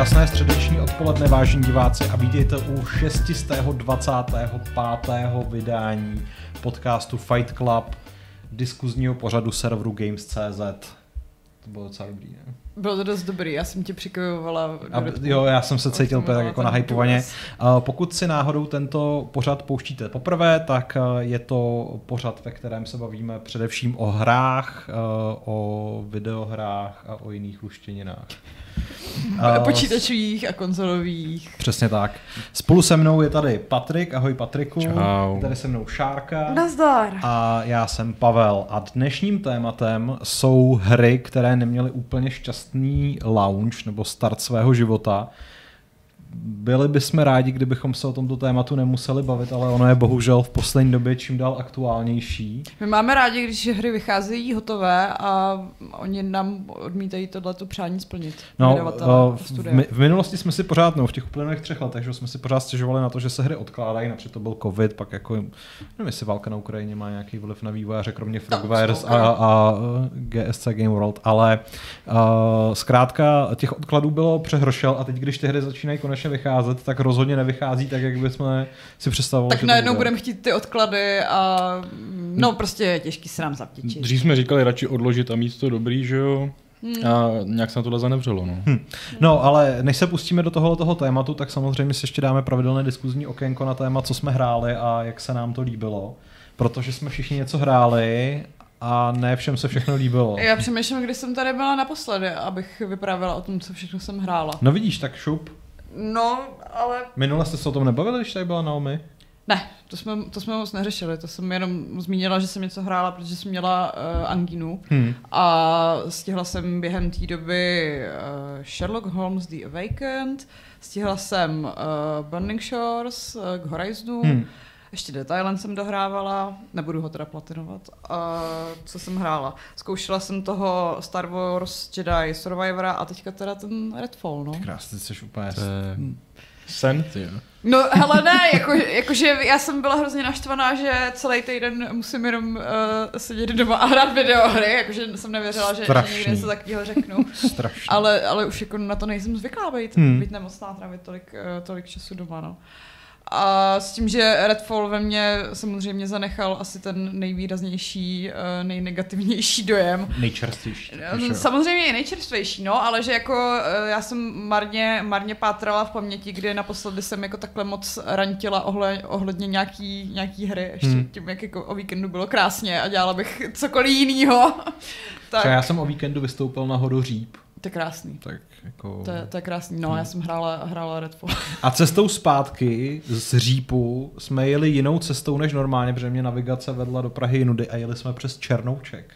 Krásné středeční odpoledne, vážení diváci, a vítejte u 625. vydání podcastu Fight Club, diskuzního pořadu serveru Games.cz. To bylo docela dobrý, ne? Bylo to dost dobrý, já jsem tě přikojovala. A, jo, já jsem se cítil tak jako nahypovaně. Pokud si náhodou tento pořad pouštíte poprvé, tak eh, je to pořad, ve kterém se bavíme především o hrách, eh, o videohrách a o jiných luštěninách. Počítačových a konzolových. Přesně tak. Spolu se mnou je tady Patrik, ahoj Patriku. Čau. Tady se mnou Šárka. Nazdar. A já jsem Pavel. A dnešním tématem jsou hry, které neměly úplně šťastný launch nebo start svého života byli bychom rádi, kdybychom se o tomto tématu nemuseli bavit, ale ono je bohužel v poslední době čím dál aktuálnější. My máme rádi, když hry vycházejí hotové a oni nám odmítají tohleto přání splnit. No, v, v, v, minulosti jsme si pořád, no v těch uplynulých třech letech, že jsme si pořád stěžovali na to, že se hry odkládají, například to byl covid, pak jako, nevím, jestli válka na Ukrajině má nějaký vliv na vývojáře, kromě Frogwares a, a, GSC Game World, ale uh, zkrátka těch odkladů bylo přehršel a teď, když ty hry začínají konečně konečně vycházet, tak rozhodně nevychází tak, jak bychom si představovali. Tak najednou budeme chtít ty odklady a no prostě je těžký se nám zavděčit. Dřív jsme říkali radši odložit a mít to dobrý, že jo? Hmm. A nějak se na tohle zanevřelo. No. Hmm. no, ale než se pustíme do tohoto toho tématu, tak samozřejmě si ještě dáme pravidelné diskuzní okénko na téma, co jsme hráli a jak se nám to líbilo. Protože jsme všichni něco hráli a ne všem se všechno líbilo. Já přemýšlím, kdy jsem tady byla naposledy, abych vyprávěla o tom, co všechno jsem hrála. No vidíš, tak šup. No, ale... Minule jste se o tom nebavili, když tady byla Naomi? Ne, to jsme, to jsme moc neřešili, to jsem jenom zmínila, že jsem něco hrála, protože jsem měla uh, anginu hmm. a stihla jsem během té doby uh, Sherlock Holmes The Awakened, stihla jsem uh, Burning Shores uh, k Horizonu, hmm. Ještě detailem jsem dohrávala, nebudu ho teda platinovat. A co jsem hrála? Zkoušela jsem toho Star Wars Jedi Survivora a teďka teda ten Redfall, no. Krásně, jsi úplně... To je... Sen, ty jo. No hele ne, jako, jakože já jsem byla hrozně naštvaná, že celý týden musím jenom uh, sedět doma a hrát videohry, jakože jsem nevěřila, že, že někdy něco takového řeknu. Strašný. Ale, ale už jako na to nejsem zvyklá být, hmm. být nemocná, trávit tolik, uh, tolik času doma, no. A s tím, že Redfall ve mně samozřejmě zanechal asi ten nejvýraznější, eh, nejnegativnější dojem. Nejčerstvější. Eh, samozřejmě je nejčerstvější, no, ale že jako eh, já jsem marně, marně pátrala v paměti, kdy naposledy jsem jako takhle moc rantila ohle, ohledně nějaký, nějaký hry, ještě hmm. tím, jak jako o víkendu bylo krásně a dělala bych cokoliv jinýho. tak. já jsem o víkendu vystoupil na hodu Říp. To je krásný. Tak jako... To je, to je krásný. No, já jsem hrála, hrála Redfall. A cestou zpátky z Řípu jsme jeli jinou cestou než normálně, protože mě navigace vedla do Prahy nudy a jeli jsme přes Černouček.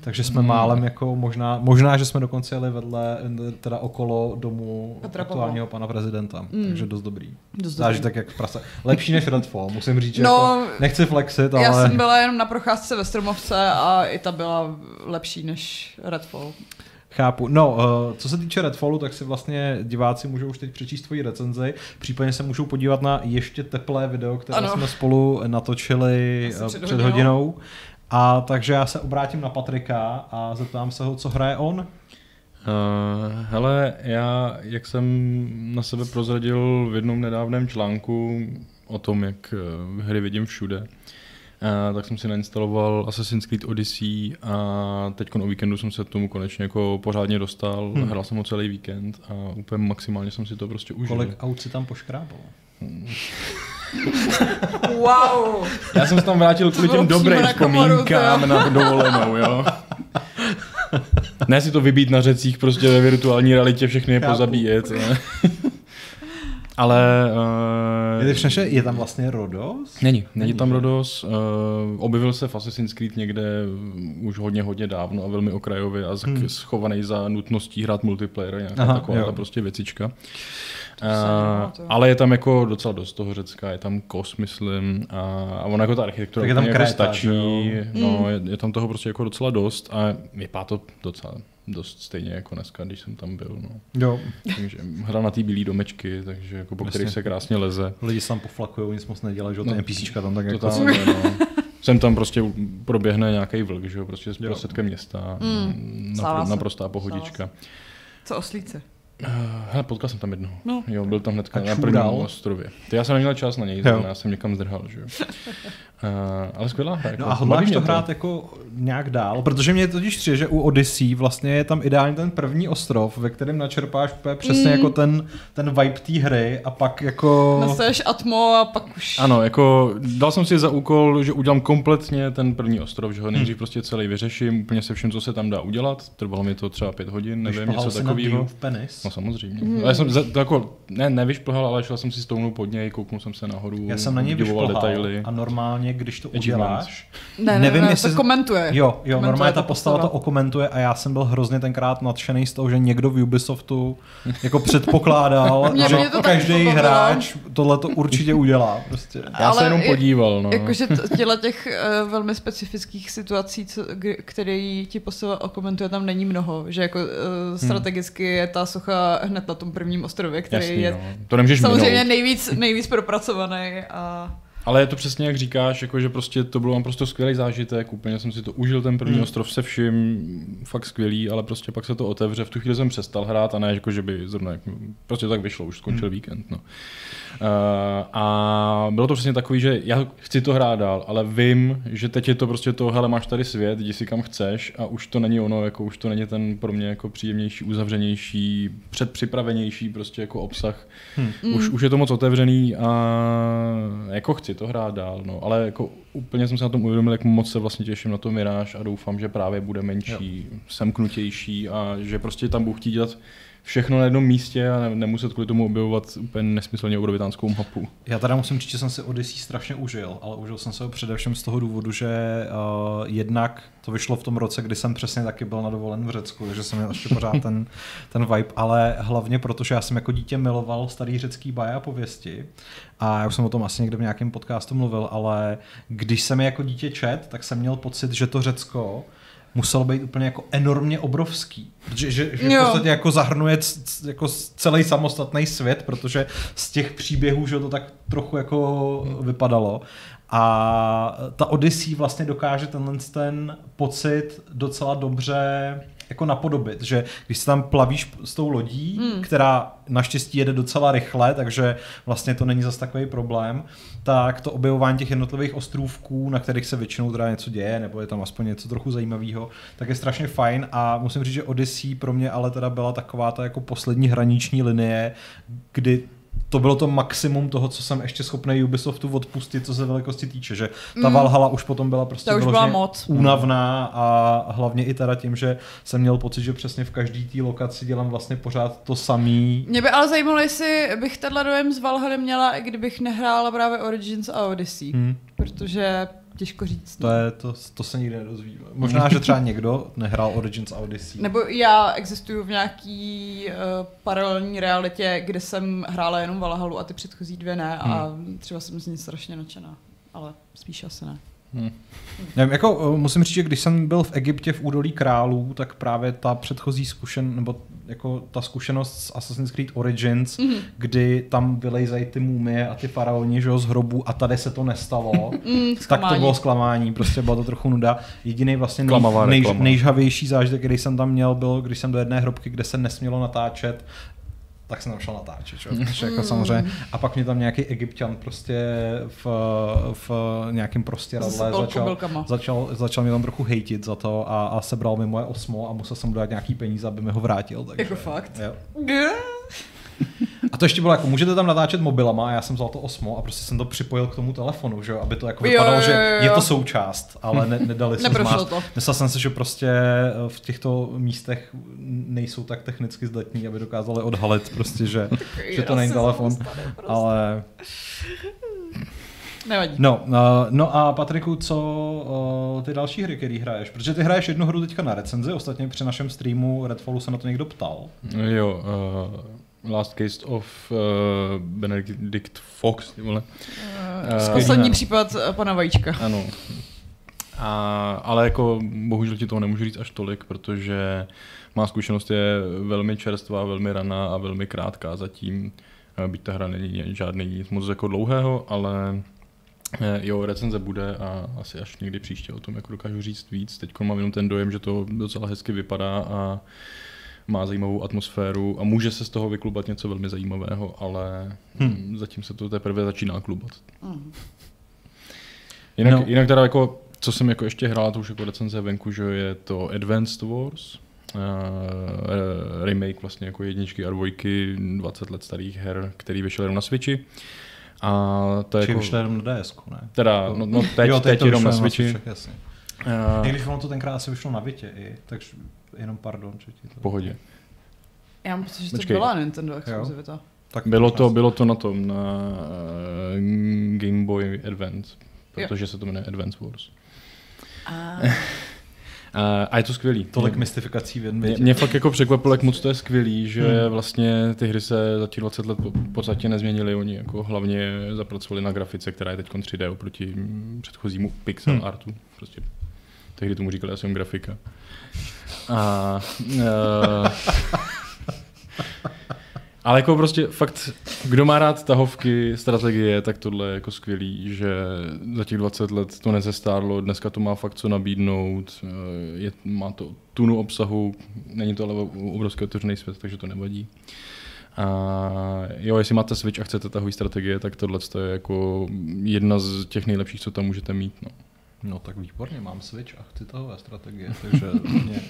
Takže jsme hmm. málem jako možná, možná, že jsme dokonce jeli vedle, teda okolo domu Petra aktuálního pana prezidenta. Hmm. Takže dost dobrý. Dost dobrý. tak jak prase. Lepší než Redfall, musím říct, že no, jako, nechci flexit, ale... Já jsem byla jenom na procházce ve Stromovce a i ta byla lepší než Redfall. Chápu. No, uh, co se týče Redfallu, tak si vlastně diváci můžou už teď přečíst tvoji recenzi, případně se můžou podívat na ještě teplé video, které ano. jsme spolu natočili eh, před, před hodinou. A takže já se obrátím na Patrika a zeptám se ho, co hraje on. Uh, hele, já, jak jsem na sebe prozradil v jednom nedávném článku o tom, jak hry vidím všude, Uh, tak jsem si nainstaloval Assassin's Creed Odyssey a teď o víkendu jsem se tomu konečně jako pořádně dostal. Hmm. Hrál jsem ho celý víkend a úplně maximálně jsem si to prostě užil. Kolik aut si tam poškrábal? Hmm. wow! Já jsem se tam vrátil kvůli těm dobrým vzpomínkám na dovolenou, jo. Ne si to vybít na řecích prostě ve virtuální realitě všechny je pozabíjet. Ne? Ale... Uh, je, vše, je tam vlastně Rodos? Není, není, není tam Rodos. Uh, objevil se v Assassin's Creed někde už hodně, hodně dávno a velmi okrajově a hmm. schovaný za nutností hrát multiplayer, nějaká Aha, taková ta prostě věcička. Uh, ale je tam jako docela dost toho Řecka, je tam kos, myslím, a, a ona jako ta architektura tak je tam jako stačí, no, hmm. je, je, tam toho prostě jako docela dost a vypadá to docela dost stejně jako dneska, když jsem tam byl. No. Jo. Takže hra na té bílé domečky, takže jako po kterých se krásně leze. Lidi se tam poflakují, nic moc nedělají, že no, NPCčka tam tak jako... Tam, no. Sem tam prostě proběhne nějaký vlk, že jo, prostě z prostředkem města. Mm, napr- naprostá pohodička. Co oslíce? Uh, hele, potkal jsem tam jednoho. No. Jo, byl tam hnedka na prvním ostrově. Ty já jsem neměl čas na něj, já jsem někam zdrhal, že jo. Uh, ale skvělá hra. Jako, no a hodláš to hrát jako nějak dál? Protože mě totiž přijde, že u Odyssey vlastně je tam ideálně ten první ostrov, ve kterém načerpáš přesně mm. jako ten, ten vibe té hry a pak jako... Nastaješ atmo a pak už... Ano, jako dal jsem si za úkol, že udělám kompletně ten první ostrov, že ho nejdřív hmm. prostě celý vyřeším, úplně se vším, co se tam dá udělat. Trvalo mi to třeba pět hodin, nevím, něco takového. penis? No samozřejmě. Mm. Já jsem to jako, ne, nevyšplhal, ale šel jsem si stounul pod něj, kouknul jsem se nahoru, Já jsem na něj detaily. a normálně když to uděláš. Ne, ne, nevím, ne, jestli... to komentuje. Jo, jo, komentuje normálně ta postava to okomentuje a já jsem byl hrozně tenkrát nadšený z toho, že někdo v Ubisoftu jako předpokládal, mě, že mě to každý hráč tohle to určitě udělá. Prostě. Já Ale se jenom podíval. No. Jakože těle těch uh, velmi specifických situací, co, který ti postava okomentuje, tam není mnoho. Že jako uh, strategicky hmm. je ta socha hned na tom prvním ostrově, který Jasný, je no. to samozřejmě minout. nejvíc, nejvíc propracovaný a ale je to přesně jak říkáš, jako že prostě to bylo prostě skvělý zážitek, úplně jsem si to užil ten první hmm. ostrov se vším, fakt skvělý, ale prostě pak se to otevře, v tu chvíli jsem přestal hrát a ne jako, že by zrovna, prostě tak vyšlo, už skončil hmm. víkend. No. Uh, a bylo to přesně takový, že já chci to hrát dál, ale vím, že teď je to prostě to, hele, máš tady svět, jdi si kam chceš a už to není ono, jako už to není ten pro mě jako příjemnější, uzavřenější, předpřipravenější prostě jako obsah. Hmm. Už, už je to moc otevřený a jako chci to hrát dál, no, ale jako úplně jsem se na tom uvědomil, jak moc se vlastně těším na to Miráž a doufám, že právě bude menší, jo. semknutější a že prostě tam budu chtít dělat všechno na jednom místě a nemuset kvůli tomu objevovat úplně nesmyslně obrovitánskou mapu. Já teda musím říct, že jsem si Odyssey strašně užil, ale užil jsem se ho především z toho důvodu, že uh, jednak to vyšlo v tom roce, kdy jsem přesně taky byl na dovolen v Řecku, takže jsem měl ještě pořád ten, ten vibe, ale hlavně protože já jsem jako dítě miloval starý řecký a pověsti a já už jsem o tom asi někde v nějakém podcastu mluvil, ale když jsem je jako dítě čet, tak jsem měl pocit, že to Řecko muselo být úplně jako enormně obrovský. Že, že, že v podstatě jako zahrnuje c, jako celý samostatný svět, protože z těch příběhů, že to tak trochu jako vypadalo. A ta Odyssey vlastně dokáže tenhle ten pocit docela dobře jako napodobit, že když se tam plavíš s tou lodí, mm. která naštěstí jede docela rychle, takže vlastně to není zas takový problém, tak to objevování těch jednotlivých ostrůvků, na kterých se většinou teda něco děje, nebo je tam aspoň něco trochu zajímavého, tak je strašně fajn a musím říct, že Odyssey pro mě ale teda byla taková ta jako poslední hraniční linie, kdy to bylo to maximum toho, co jsem ještě schopný Ubisoftu odpustit, co se velikosti týče, že ta mm. Valhalla už potom byla prostě už byla moc. únavná a hlavně i teda tím, že jsem měl pocit, že přesně v každé té lokaci dělám vlastně pořád to samý. Mě by ale zajímalo, jestli bych tenhle dojem z Valhalla měla, i kdybych nehrála právě Origins a Odyssey, hmm. protože těžko říct. To, je, to, to se nikdy nedozví. Možná, že třeba někdo nehrál Origins Odyssey. Nebo já existuju v nějaký uh, paralelní realitě, kde jsem hrála jenom Valhalu a ty předchozí dvě ne hmm. a třeba jsem z ní strašně nadšená. Ale spíš asi ne. Hmm. Nevím, jako, eh, musím říct, že když jsem byl v Egyptě v údolí králů, tak právě ta předchozí zkušen, nebo jako ta zkušenost s Assassin's Creed Origins, mm-hmm. kdy tam vylejzají ty mumie a ty faraoni že, z hrobu a tady se to nestalo, mm, tak to bylo zklamání, prostě bylo to trochu nuda. Jediný vlastně nej, nej, nejžhavější zážitek, který jsem tam měl, byl, když jsem do jedné hrobky, kde se nesmělo natáčet, tak jsem tam šel natáčet, čo? Protože jako samozřejmě. A pak mě tam nějaký egyptian prostě v, v nějakém prostěradle začal, začal, začal mě tam trochu hejtit za to a, a sebral mi moje osmo a musel jsem mu dát nějaký peníze, aby mi ho vrátil. Takže, jako fakt? Jo. A to ještě bylo jako, můžete tam natáčet mobilama a já jsem vzal to osmo a prostě jsem to připojil k tomu telefonu, že aby to jako vypadalo, jo, jo, jo. že je to součást, ale ne, nedali jsme zmást. to. Myslel jsem si, že prostě eh, v těchto místech nejsou tak technicky zdatní, aby dokázali odhalit prostě, že, že to není telefon, prostě. ale... Nevadí. No, uh, no a Patriku, co uh, ty další hry, které hraješ? Protože ty hraješ jednu hru teďka na recenzi, ostatně při našem streamu Redfallu se na to někdo ptal. Jo, uh, Last Case of uh, Benedict Fox, ty vole. Uh, poslední případ pana Vajíčka. Ano. A, ale jako bohužel ti toho nemůžu říct až tolik, protože má zkušenost je velmi čerstvá, velmi raná a velmi krátká zatím. Byť ta hra není žádný nic moc jako dlouhého, ale Jo, recenze bude a asi až někdy příště o tom jako dokážu říct víc. Teď mám jenom ten dojem, že to docela hezky vypadá a má zajímavou atmosféru a může se z toho vyklubat něco velmi zajímavého, ale hmm. zatím se to teprve začíná klubat. Hmm. Jinak, no. jinak teda jako, co jsem jako ještě hrál, to už jako recenze venku, že je to Advanced Wars, uh, remake vlastně jako jedničky a dvojky 20 let starých her, který vyšel jenom na Switchi. A to je jako... vyšel jenom na DS, ne? Teda, no, no teď, jo, teď, teď jenom na Switchi. Na Switch, Uh, I když ono to tenkrát asi vyšlo na Vitě i, takže jenom pardon, že ti to... V pohodě. Já mám pocit, že to byla Nintendo exkluzivita. Tak bylo to, bylo to na tom, na uh, Game Boy Advance, protože jo. se to jmenuje Advance Wars. A... a je to skvělý. Tolik mystifikací v mě, mě fakt jako překvapilo, jak moc to je skvělý, že hmm. vlastně ty hry se za těch 20 let v podstatě nezměnily. Oni jako hlavně zapracovali na grafice, která je teď 3D oproti předchozímu pixel hmm. artu. Prostě tehdy tomu říkali asi grafika. A, uh, ale jako prostě fakt, kdo má rád tahovky, strategie, tak tohle je jako skvělý, že za těch 20 let to nezestárlo, dneska to má fakt co nabídnout, eh, je, má to tunu obsahu, není to ale obrovský otevřený svět, takže to nevadí. A jo, jestli máte Switch a chcete tahové strategie, tak tohle je jako jedna z těch nejlepších, co tam můžete mít. No. No tak výborně, mám Switch a chci tahové strategie, takže mě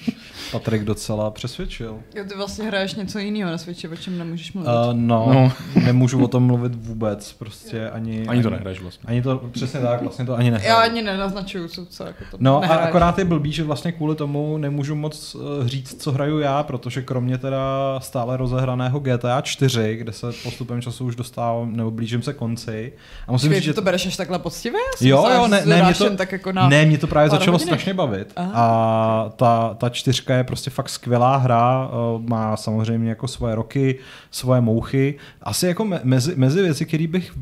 Patrik docela přesvědčil. Jo, ty vlastně hraješ něco jiného na Switchi, o čem nemůžeš mluvit. Uh, no, no, nemůžu o tom mluvit vůbec, prostě ani... Ani, ani to nehraješ vlastně. Ani to, přesně tak, vlastně to ani nehraju. Já ani nenaznačuju, co, co jako to No nehraješ. a akorát je blbý, že vlastně kvůli tomu nemůžu moc eh, říct, co hraju já, protože kromě teda stále rozehraného GTA 4, kde se postupem času už dostávám, nebo blížím se konci. A musím Počkej, říct, že to bereš až takhle poctivě? Jo, jo, ne, ne, mě to, tak jako na ne, mě to právě začalo hodiny. strašně bavit. Aha. A ta, ta čtyřka je prostě fakt skvělá hra, eh, má samozřejmě jako svoje roky, svoje mouchy. Asi jako mezi, mezi věci, které bych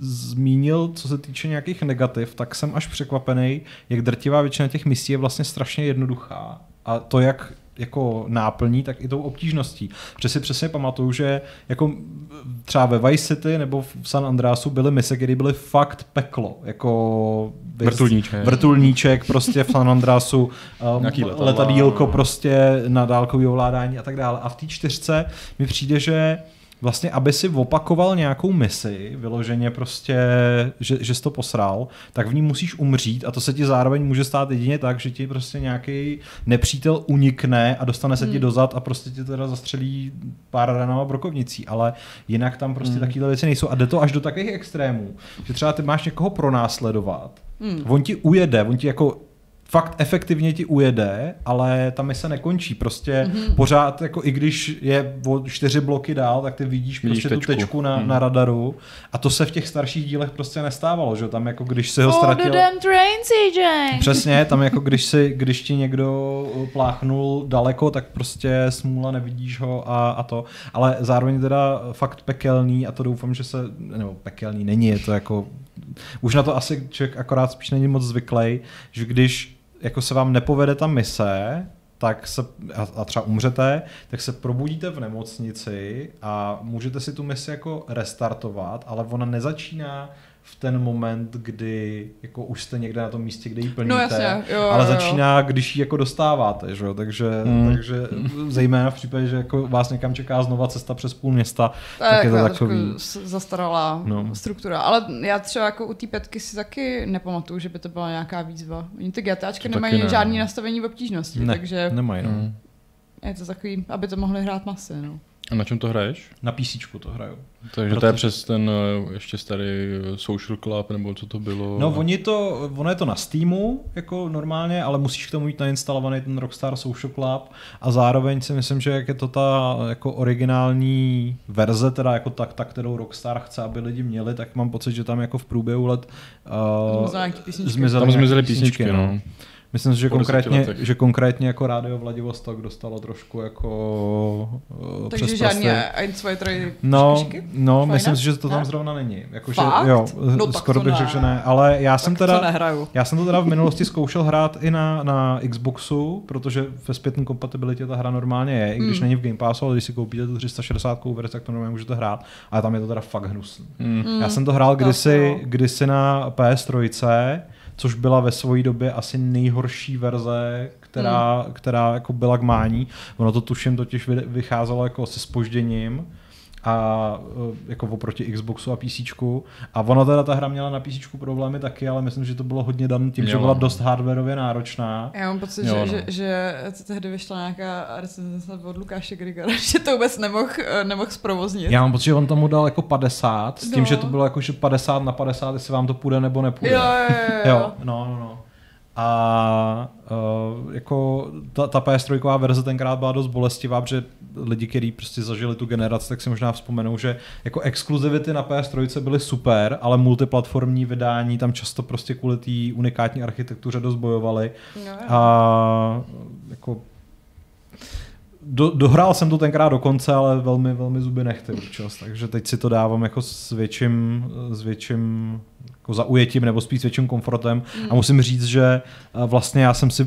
zmínil, co se týče nějakých negativ, tak jsem až překvapený, jak drtivá většina těch misí je vlastně strašně jednoduchá. A to, jak jako náplní, tak i tou obtížností. Protože si přesně pamatuju, že jako třeba ve Vice City nebo v San Andreasu byly mise, které byly fakt peklo. Jako vrtulníček. vrtulníček prostě v San Andreasu, um, letadílko prostě na dálkový ovládání a tak dále. A v té čtyřce mi přijde, že vlastně, aby si opakoval nějakou misi, vyloženě prostě, že, že jsi to posral, tak v ní musíš umřít a to se ti zároveň může stát jedině tak, že ti prostě nějaký nepřítel unikne a dostane se hmm. ti dozad a prostě ti teda zastřelí pár ranama brokovnicí, ale jinak tam prostě hmm. takovéhle věci nejsou a jde to až do takových extrémů, že třeba ty máš někoho pronásledovat, hmm. on ti ujede, on ti jako fakt efektivně ti ujede, ale ta mise nekončí. Prostě mm-hmm. pořád, jako i když je o čtyři bloky dál, tak ty vidíš, vidíš prostě tečku. tu tečku na, mm. na radaru a to se v těch starších dílech prostě nestávalo, že tam jako když si ho oh, ztratil... The train, CJ. Přesně, tam jako když, si, když ti někdo pláchnul daleko, tak prostě smůla, nevidíš ho a, a to. Ale zároveň teda fakt pekelný a to doufám, že se, nebo pekelný není, je to jako už na to asi člověk akorát spíš není moc zvyklý, že když jako se vám nepovede ta mise, tak se, a, třeba umřete, tak se probudíte v nemocnici a můžete si tu misi jako restartovat, ale ona nezačíná v ten moment, kdy jako už jste někde na tom místě, kde ji plníte, no jasně, jo, ale jo. začíná, když ji jako dostáváte, že? Takže, hmm. takže zejména v případě, že jako vás někam čeká znova cesta přes půl města, tak, tak je to takový... zastaralá no. struktura, ale já třeba jako u té petky si taky nepamatuju, že by to byla nějaká výzva. Oni ty GTAčky nemají ne. žádný nastavení v obtížnosti, ne, takže... nemají, no. Je to takový, aby to mohli hrát masy, no. A na čem to hraješ? Na PC to hraju. Takže Proto... to je přes ten eh, ještě starý eh, Social Club, nebo co to bylo? No, oni to, ono je to na Steamu, jako normálně, ale musíš k tomu mít nainstalovaný ten Rockstar Social Club a zároveň si myslím, že jak je to ta jako originální verze, teda jako tak, ta, kterou Rockstar chce, aby lidi měli, tak mám pocit, že tam jako v průběhu let uh, zmizely, tam zmizely písničky, no. no. Myslím si, že konkrétně, že konkrétně jako Rádio Vladivostok dostalo trošku jako uh, Takže přes žádný Einzweitery No, no Fajne? myslím si, že to tam ne? zrovna není. Jako, že, jo, no, skoro bych řekl, že ne. Ale já jsem tak teda, já jsem to teda v minulosti zkoušel hrát i na, na Xboxu, protože ve zpětné kompatibilitě ta hra normálně je, i když mm. není v Game Passu, ale když si koupíte tu 360 verzi, tak to normálně můžete hrát, ale tam je to teda fakt hnusný. Mm. Já jsem to hrál kdysi, kdysi na PS3, což byla ve své době asi nejhorší verze, která, hmm. která jako byla k mání. Ono to tuším totiž vycházelo jako se spožděním a e, jako oproti Xboxu a PC. A ona teda ta hra měla na PC problémy taky, ale myslím, že to bylo hodně dané tím, jo. že byla dost hardwareově náročná. Já mám pocit, jo, že, no. že, že tehdy vyšla nějaká recenze od Lukáše Grigara, že to vůbec nemohl, e, nemohl zprovoznit. Já mám pocit, že on tomu dal jako 50, s tím, no. že to bylo jako že 50 na 50, jestli vám to půjde nebo nepůjde. Jo, jo, jo. jo no, no, no. A uh, jako ta, ta PS3 verze tenkrát byla dost bolestivá, protože lidi, kteří prostě zažili tu generaci, tak si možná vzpomenou, že jako exkluzivity na PS3 byly super, ale multiplatformní vydání tam často prostě kvůli té unikátní architektuře dost bojovaly. No, a jako do, dohrál jsem to tenkrát do konce, ale velmi, velmi zuby nechty občas, takže teď si to dávám jako s větším, s větším jako zaujetím nebo spíš s větším komfortem mm. a musím říct, že vlastně já jsem si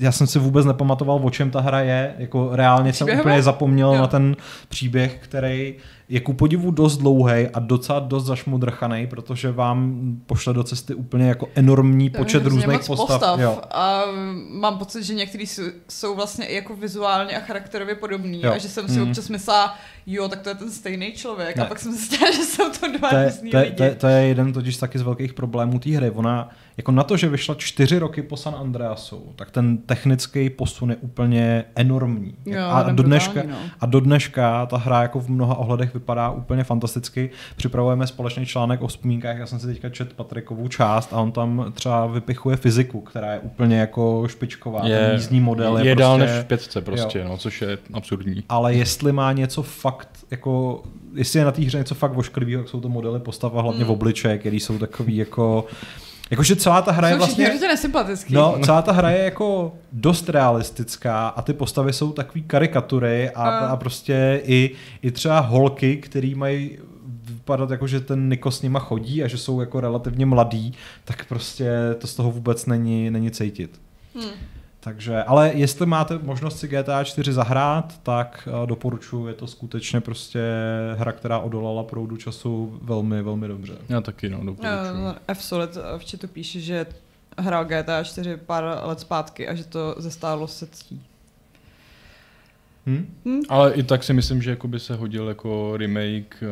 já jsem si vůbec nepamatoval, o čem ta hra je. Jako reálně jsem úplně zapomněl jo. na ten příběh, který je ku podivu dost dlouhý a docela dost zašmudrchaný, protože vám pošle do cesty úplně jako enormní počet různých postav. postav. Jo. A mám pocit, že některý jsou vlastně i jako vizuálně a charakterově podobný jo. a že jsem si mm. občas myslela, jo, tak to je ten stejný člověk ne. a pak jsem zjistila, že jsou to dva různý lidi. To, to je jeden totiž taky z velkých problémů té hry. Ona jako na to, že vyšla čtyři roky po San Andreasu, tak ten technický posun je úplně enormní. Jo, a, do dneška, no. a do dneška ta hra jako v mnoha ohledech vypadá úplně fantasticky. Připravujeme společný článek o vzpomínkách, já jsem si teďka čet Patrikovou část a on tam třeba vypichuje fyziku, která je úplně jako špičková. Je, ten jízdní model je, je prostě, dál než v pětce prostě, no, což je absurdní. Ale jestli má něco fakt, jako jestli je na té hře něco fakt ošklivého, jak jsou to modely postav a hlavně mm. v obličeje, který jsou takový jako Jakože celá ta hra je vlastně... nesympatický. No, celá ta hra je jako dost realistická a ty postavy jsou takový karikatury a, a. a prostě i, i třeba holky, který mají vypadat jako, že ten Niko s nima chodí a že jsou jako relativně mladý, tak prostě to z toho vůbec není, není cítit. Hmm. Takže, ale jestli máte možnost si GTA 4 zahrát, tak uh, doporučuji, je to skutečně prostě hra, která odolala proudu času velmi, velmi dobře. Já taky, no, doporučuji. Uh, F Solid v chatu píše, že hrál GTA 4 pár let zpátky a že to zestálo se ctí. Hmm? Hmm? Ale i tak si myslím, že by se hodil jako remake eh,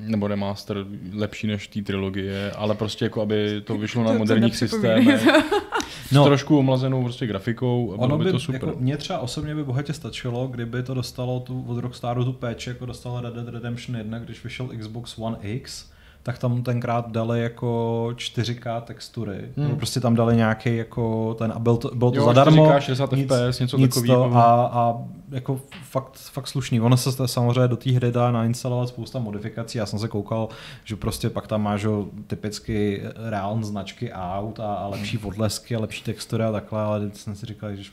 nebo remaster lepší než té trilogie, ale prostě jako aby to vyšlo na moderních systémech. no. S trošku omlazenou prostě grafikou a bylo by, by to super. Jako, mně třeba osobně by bohatě stačilo, kdyby to dostalo tu, od Rockstaru tu péči, jako dostalo Red Dead Redemption 1, když vyšel Xbox One X, tak tam tenkrát dali jako 4K textury. Hmm. Prostě tam dali nějaký jako ten a byl to, bylo to jo, zadarmo. 4K, 60 nic, FPS, něco nic takového. To a, a jako fakt, fakt slušný. Ono se samozřejmě do té hry dá nainstalovat spousta modifikací. Já jsem se koukal, že prostě pak tam máš typicky reální značky aut a, a lepší odlesky a lepší textury a takhle, ale jsem si říkal, že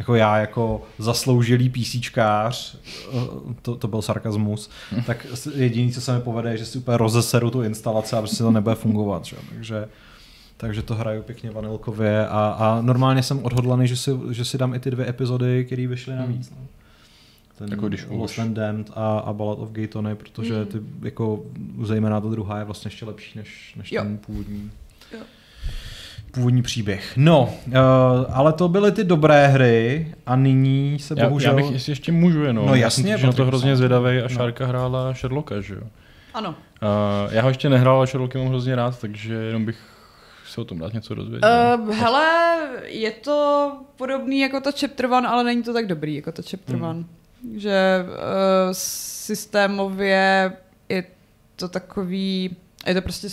jako já jako zasloužilý PCčkář, eh, to, to byl sarkazmus, tak jediný, co se mi povede, je, že si úplně rozeseru tu instalaci a prostě to nebude fungovat. Že? Takže takže to hraju pěkně vanilkově a, a normálně jsem odhodlaný, že si, že si dám i ty dvě epizody, které vyšly hmm. navíc. No. Ten jako když Lost and Damned a, a Ballad of Gay Tony, protože hmm. ty, jako, zejména ta druhá je vlastně ještě lepší než, než ten původní. Původní příběh. No, uh, ale to byly ty dobré hry a nyní se já, bohužel... Já bych ještě můžu jenom. No jasně. Že na to hrozně zvědavý a no. Šárka hrála Sherlocka, že jo? Ano. Uh, já ho ještě nehrál, ale Sherlocka mám hrozně rád, takže jenom bych se o tom dát něco dozvědět. Uh, hele, je to podobný jako to Chapter One, ale není to tak dobrý jako to Chapter hmm. One. Že uh, systémově je to takový, je to prostě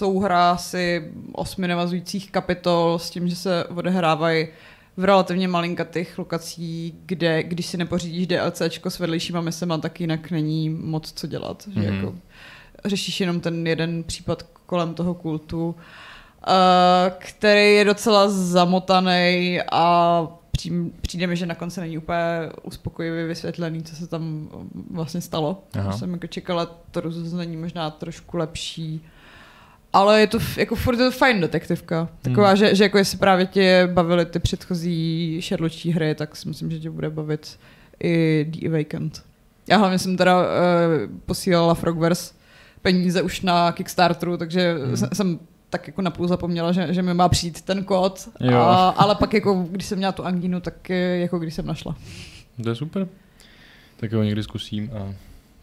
souhra asi osmi navazujících kapitol s tím, že se odehrávají v relativně malinkatých lokacích, kde když si nepořídíš DLCčko s vedlejšíma misema, tak jinak není moc co dělat. Mm. Že hmm. jako řešíš jenom ten jeden případ kolem toho kultu Eh, který je docela zamotaný a přijde mi, že na konci není úplně uspokojivě vysvětlený, co se tam vlastně stalo. Aha. Jsem jako čekala, to rozhodnutí možná trošku lepší. Ale je to jako furt je to fajn detektivka. Taková, hmm. že, že jako jestli právě tě bavily ty předchozí Sherlockí hry, tak si myslím, že tě bude bavit i The Awakened. Já hlavně jsem teda uh, posílala Frogverse peníze už na Kickstarteru, takže hmm. jsem tak jako napůl zapomněla, že, že mi má přijít ten kód, a, ale pak jako, když jsem měla tu angínu, tak jako když jsem našla. To je super. Tak ho někdy zkusím a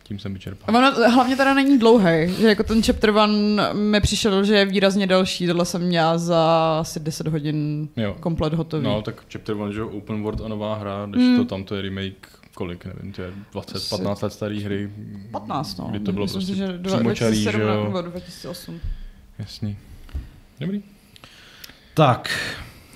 tím jsem vyčerpal. Ono hlavně teda není dlouhý, že jako ten chapter one mi přišel, že je výrazně delší, tohle jsem měla za asi 10 hodin jo. komplet hotový. No, tak chapter one, že open world a nová hra, když mm. to tam to je remake kolik, nevím, to je 20, 15 let staré hry. 15, no. Kdy to bylo Myslím prostě že přímočarý, že jo. 2008. Jasný. Dobrý. Tak,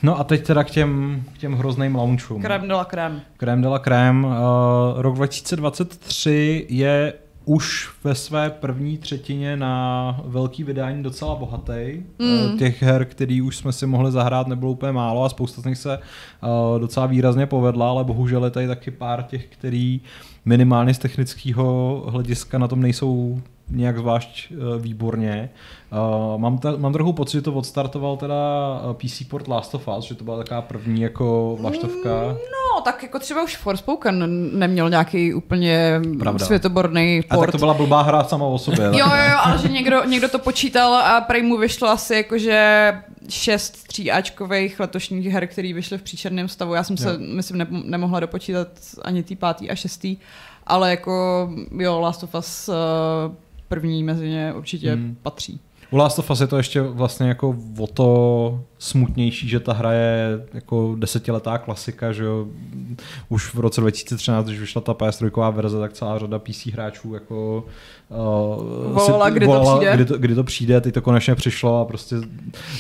No a teď teda k těm, k těm hrozným launchům. Krém de la krém. Krém de la krém. Uh, rok 2023 je už ve své první třetině na velký vydání docela bohatý. Mm. Těch her, který už jsme si mohli zahrát, nebylo úplně málo a spousta z nich se uh, docela výrazně povedla, ale bohužel je tady taky pár těch, který minimálně z technického hlediska na tom nejsou nějak zvlášť uh, výborně. Uh, mám, ta, mám trochu pocit, že to odstartoval teda PC port Last of Us, že to byla taková první jako vlaštovka. Mm, no, tak jako třeba už Forspoken neměl nějaký úplně Pravda. světoborný port. A tak to byla blbá hra sama o sobě. jo, jo, jo, ale že někdo, někdo to počítal a prej mu vyšlo asi jakože šest tříáčkových letošních her, které vyšly v příčerném stavu. Já jsem se, jo. myslím, ne, nemohla dopočítat ani tý pátý a šestý, ale jako jo, Last of Us uh, první mezi ně určitě hmm. patří. U Last of Us je to ještě vlastně jako o to smutnější, že ta hra je jako desetiletá klasika, že jo. Už v roce 2013, když vyšla ta PS3 verze, tak celá řada PC hráčů jako uh, volala, kdy volala, to přijde. Kdy to, kdy to přijde, teď to konečně přišlo a prostě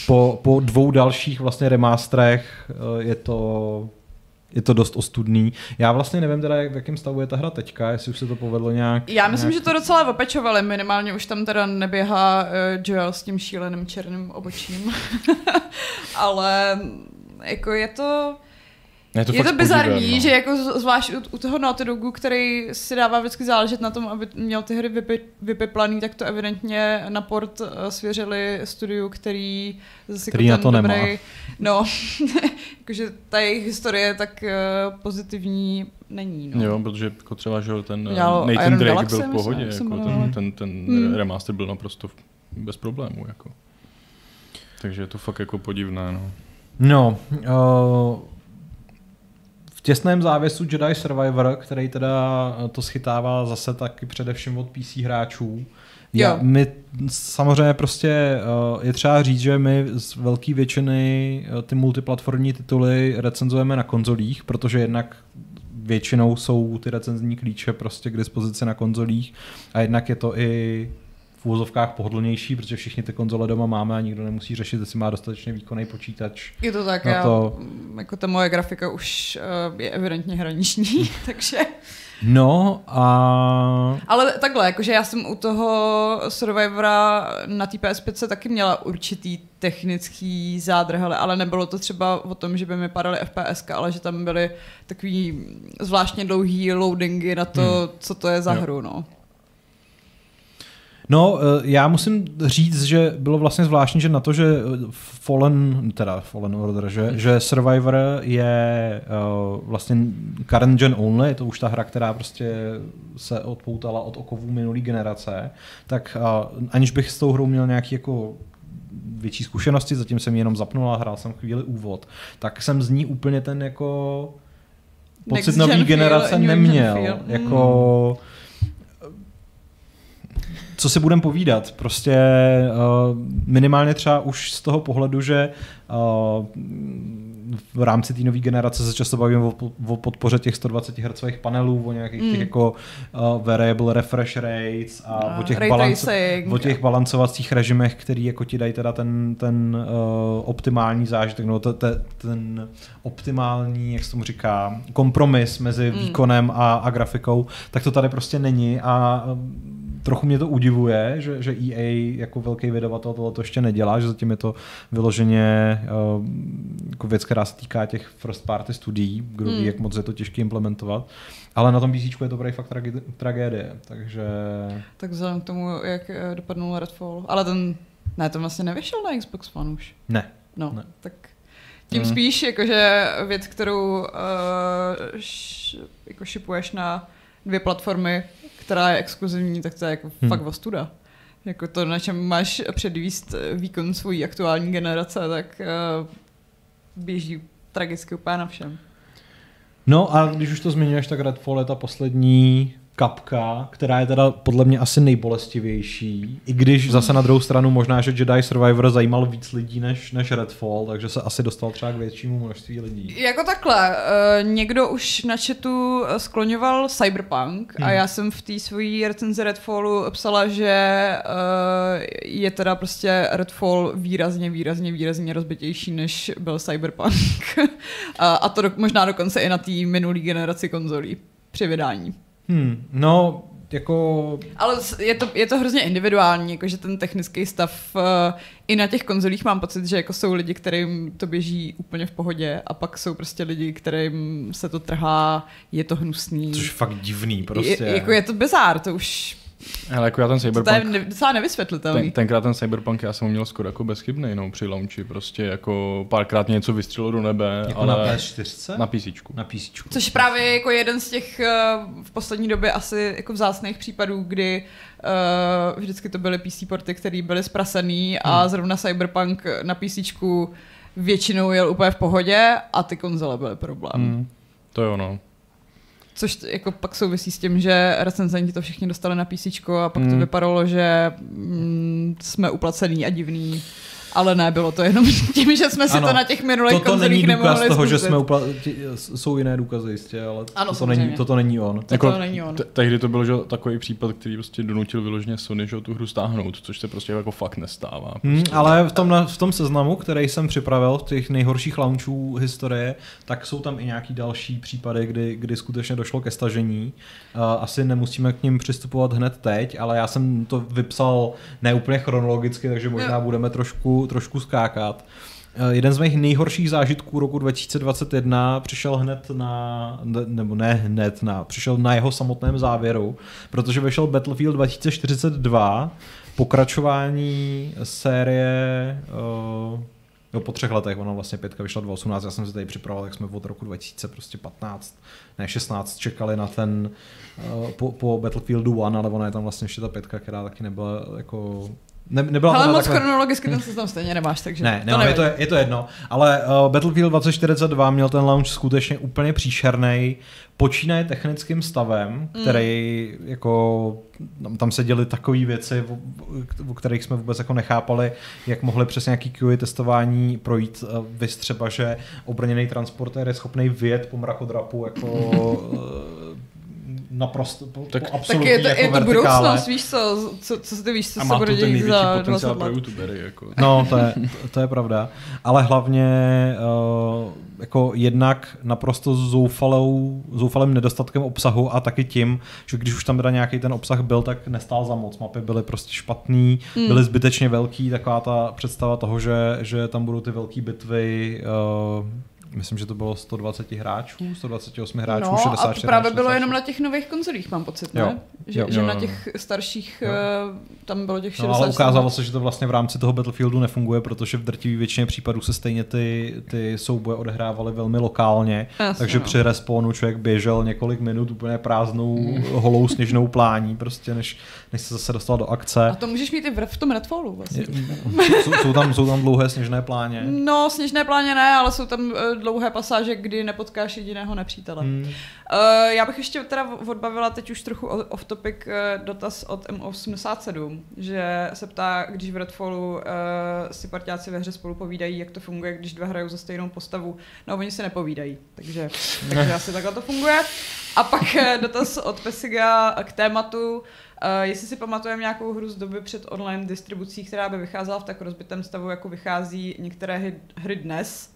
po, po dvou dalších vlastně remasterech uh, je to je to dost ostudný. Já vlastně nevím teda, jak, v jakém stavu je ta hra teďka, jestli už se to povedlo nějak... Já myslím, nějak... že to docela opečovali, minimálně už tam teda neběhá uh, Joel s tím šíleným černým obočím. Ale jako je to... Je to, je to bizarní, no. že jako zvlášť u, u toho Naughty Dogu, který si dává vždycky záležet na tom, aby měl ty hry vypi, vypiplaný, tak to evidentně na port uh, svěřili studiu, který zase který jako na to dobrý, nemá. No, jakože ta jejich historie tak uh, pozitivní není. No. Jo, protože jako třeba, že ten Dělal Nathan Iron Drake Galaxy, byl v pohodě, myslím, jako ten, ten, ten hmm. remaster byl naprosto bez problémů. Jako. Takže je to fakt jako podivné. No, no uh v těsném závěsu Jedi Survivor, který teda eh, to schytává zase taky především od PC hráčů. Já, my samozřejmě prostě uh, je třeba říct, že my z velké většiny uh, ty multiplatformní tituly recenzujeme na konzolích, protože jednak většinou jsou ty recenzní klíče prostě k dispozici na konzolích a jednak je to i v úvozovkách pohodlnější, protože všichni ty konzole doma máme a nikdo nemusí řešit, jestli má dostatečně výkonný počítač. Je to tak, já, to... jako ta moje grafika už uh, je evidentně hraniční, takže... No a... Ale takhle, jakože já jsem u toho Survivora na té PS5 taky měla určitý technický zádrhel, ale nebylo to třeba o tom, že by mi padaly FPS, ale že tam byly takový zvláštně dlouhý loadingy na to, hmm. co to je za jo. hru, no. No, eh, já musím říct, že bylo vlastně zvláštní, že na to, že Fallen, teda Fallen Order, že, hmm. že Survivor je uh, vlastně current gen only, je to už ta hra, která prostě se odpoutala od okovů minulý generace, tak uh, aniž bych s tou hrou měl nějaký jako větší zkušenosti, zatím jsem jenom zapnul a hrál jsem chvíli úvod, tak jsem z ní úplně ten jako pocit nový generace feel, neměl. Jako, hmm co si budeme povídat, prostě uh, minimálně třeba už z toho pohledu, že uh, v rámci té nové generace se často bavíme o, o podpoře těch 120 Hz panelů, o nějakých mm. těch jako uh, variable refresh rates a uh, o, těch balanc, o těch balancovacích režimech, který jako ti dají teda ten, ten uh, optimální zážitek, no te, te, ten optimální, jak se tomu říká, kompromis mezi mm. výkonem a, a grafikou, tak to tady prostě není a trochu mě to udivuje, že, že EA jako velký vydavatel tohle to ještě nedělá, že zatím je to vyloženě uh, jako věc, která se týká těch first party studií, kdo ví, hmm. jak moc je to těžké implementovat. Ale na tom PC je to fakt trage- tragédie, takže... Tak vzhledem k tomu, jak eh, dopadnul Redfall, ale ten, ne, to vlastně nevyšel na Xbox One už. Ne. No, ne. tak tím mm. spíš, jakože věc, kterou uh, š, jako šipuješ na dvě platformy, která je exkluzivní, tak to je jako hmm. fakt ostuda. jako to, na čem máš předvíst výkon svojí aktuální generace, tak uh, běží tragicky úplně na všem. No a když už to zmiňuješ, tak Redfall je ta poslední kapka, která je teda podle mě asi nejbolestivější, i když zase na druhou stranu možná, že Jedi Survivor zajímal víc lidí než, než Redfall, takže se asi dostal třeba k většímu množství lidí. Jako takhle, uh, někdo už na chatu skloňoval Cyberpunk hmm. a já jsem v té svojí recenzi Redfallu psala, že uh, je teda prostě Redfall výrazně, výrazně, výrazně rozbitější, než byl Cyberpunk. a, a to do, možná dokonce i na té minulé generaci konzolí při vydání. Hmm, no, jako... Ale je to, je to hrozně individuální, jakože ten technický stav uh, i na těch konzolích mám pocit, že jako jsou lidi, kterým to běží úplně v pohodě a pak jsou prostě lidi, kterým se to trhá, je to hnusný. Což je fakt divný prostě. Je, jako je to bizár, to už ale jako já ten Cyberpunk... To je ne, docela nevysvětlitelný. Ten, tenkrát ten Cyberpunk já jsem měl skoro jako bezchybný, no, při launchi, prostě jako párkrát něco vystřelilo do nebe, jako ale... na PS4? Na PC. Na PC. Což právě jako jeden z těch eh, v poslední době asi jako vzácných případů, kdy uh, vždycky to byly PC porty, které byly zprasený hmm. a zrovna Cyberpunk na PC většinou jel úplně v pohodě a ty konzole byly problém. Hmm. To je ono. Což jako pak souvisí s tím, že recenzenti to všichni dostali na PC a pak mm. to hmm. vypadalo, že mm, jsme uplacený a divný. Ale ne, bylo to jenom tím, že jsme si ano, to na těch minulých toto není důkaz toho, zkusit. že jsme upla... jsou jiné důkazy jistě, ale ano, toto, není, toto není on. Toto jako, není on. Tehdy to byl že, takový případ, který prostě donutil vyloženě Sony, že tu hru stáhnout, což se prostě jako fakt nestává. Hmm, prostě. Hmm, ale v tom, v tom seznamu, který jsem připravil, v těch nejhorších launchů historie, tak jsou tam i nějaký další případy, kdy, kdy skutečně došlo ke stažení. Uh, asi nemusíme k ním přistupovat hned teď, ale já jsem to vypsal neúplně chronologicky, takže možná jo. budeme trošku trošku, skákat. Eh, jeden z mých nejhorších zážitků roku 2021 přišel hned na, nebo ne hned na, přišel na jeho samotném závěru, protože vyšel Battlefield 2042, pokračování série uh, No po třech letech, ona vlastně pětka vyšla 2018, já jsem si tady připravoval, jak jsme od roku 2015, ne 16, čekali na ten uh, po, po Battlefieldu One, ale ona je tam vlastně ještě ta pětka, která taky nebyla jako ne, nebyla Ale moc takhle... chronologicky ten seznam stejně nemáš, takže ne, ne, to je, to, je to jedno. Ale uh, Battlefield 2042 měl ten launch skutečně úplně příšerný. Počínaje technickým stavem, mm. který jako tam se děly takové věci, o, o kterých jsme vůbec jako nechápali, jak mohli přes nějaký QA testování projít. Uh, Vys třeba, že obrněný transportér je schopný vyjet po mrakodrapu jako uh, naprosto po, tak, po tak je to, jako je to budoucnost, víš co, co, co si ty víš, co a se bude dít za potenciál pro youtubery. Jako. No, to je, to je pravda. Ale hlavně uh, jako jednak naprosto zoufalou, zoufalým nedostatkem obsahu a taky tím, že když už tam teda nějaký ten obsah byl, tak nestál za moc. Mapy byly prostě špatný, mm. byly zbytečně velký, taková ta představa toho, že, že tam budou ty velké bitvy uh, Myslím, že to bylo 120 hráčů, 128 hráčů, no, 64 a to právě bylo jenom na těch nových konzolích, mám pocit, ne? Jo. Že, jo, že jo, na těch starších jo. Eh, tam bylo těch 60. No, ale ukázalo se, že to vlastně v rámci toho Battlefieldu nefunguje, protože v drtivé většině případů se stejně ty, ty souboje odehrávaly velmi lokálně, Jasně, takže no. při respawnu člověk běžel několik minut úplně prázdnou, mm. holou sněžnou plání, prostě než, než se zase dostal do akce. A to můžeš mít i v, v tom Redfallu vlastně. jsou, jsou, tam, jsou tam dlouhé sněžné pláně? No, sněžné pláně ne, ale jsou tam eh, dlouhé pasáže, kdy nepotkáš jediného nepřítele. Hmm. Uh, já bych ještě teda odbavila teď už trochu off topic uh, dotaz od M87, že se ptá, když v Redfallu uh, si partiáci ve hře spolu povídají, jak to funguje, když dva hrajou za stejnou postavu. No, oni se nepovídají, takže, takže asi takhle to funguje. A pak dotaz od Pesiga k tématu, uh, jestli si pamatujeme nějakou hru z doby před online distribucí, která by vycházela v tak rozbitém stavu, jako vychází některé hry dnes,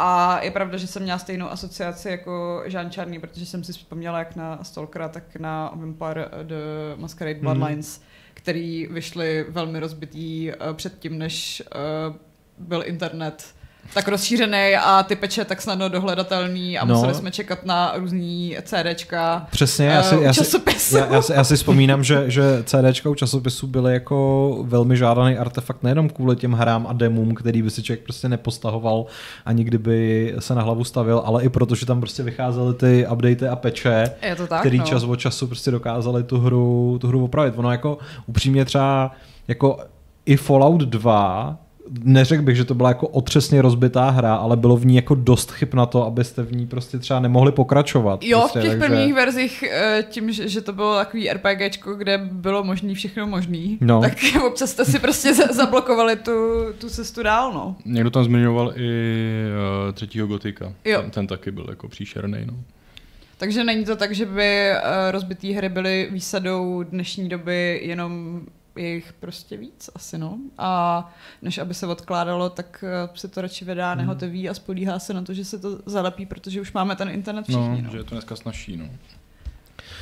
a je pravda, že jsem měla stejnou asociaci jako Jean Čarný, protože jsem si vzpomněla jak na Stalkera, tak na Vampire The Masquerade Bloodlines, mm. který vyšly velmi rozbitý uh, předtím, než uh, byl internet tak rozšířený a ty peče tak snadno dohledatelný a no. museli jsme čekat na různý CDčka. Přesně, já si, já, si, já, já, si, já si vzpomínám, že, že CDčka u časopisu byly jako velmi žádaný artefakt nejenom kvůli těm hrám a demům, který by si člověk prostě nepostahoval a nikdy by se na hlavu stavil, ale i protože tam prostě vycházely ty updaty a peče, Je to tak, který no. čas od času prostě dokázali tu hru, tu hru opravit. Ono jako upřímně třeba jako i Fallout 2 neřekl bych, že to byla jako otřesně rozbitá hra, ale bylo v ní jako dost chyb na to, abyste v ní prostě třeba nemohli pokračovat. Jo, prostě, v těch takže... prvních verzích eh, tím, že, to bylo takový RPGčko, kde bylo možný všechno možný, no. tak občas jste si prostě zablokovali tu, tu cestu dál, no. Někdo tam zmiňoval i uh, třetího gotika. Jo. Ten, ten taky byl jako příšerný, no. Takže není to tak, že by uh, rozbitý hry byly výsadou dnešní doby jenom je jich prostě víc asi, no. A než aby se odkládalo, tak se to radši vydá hmm. nehotový a spolíhá se na to, že se to zalepí, protože už máme ten internet všichni, no. no. že je to dneska snažší, no.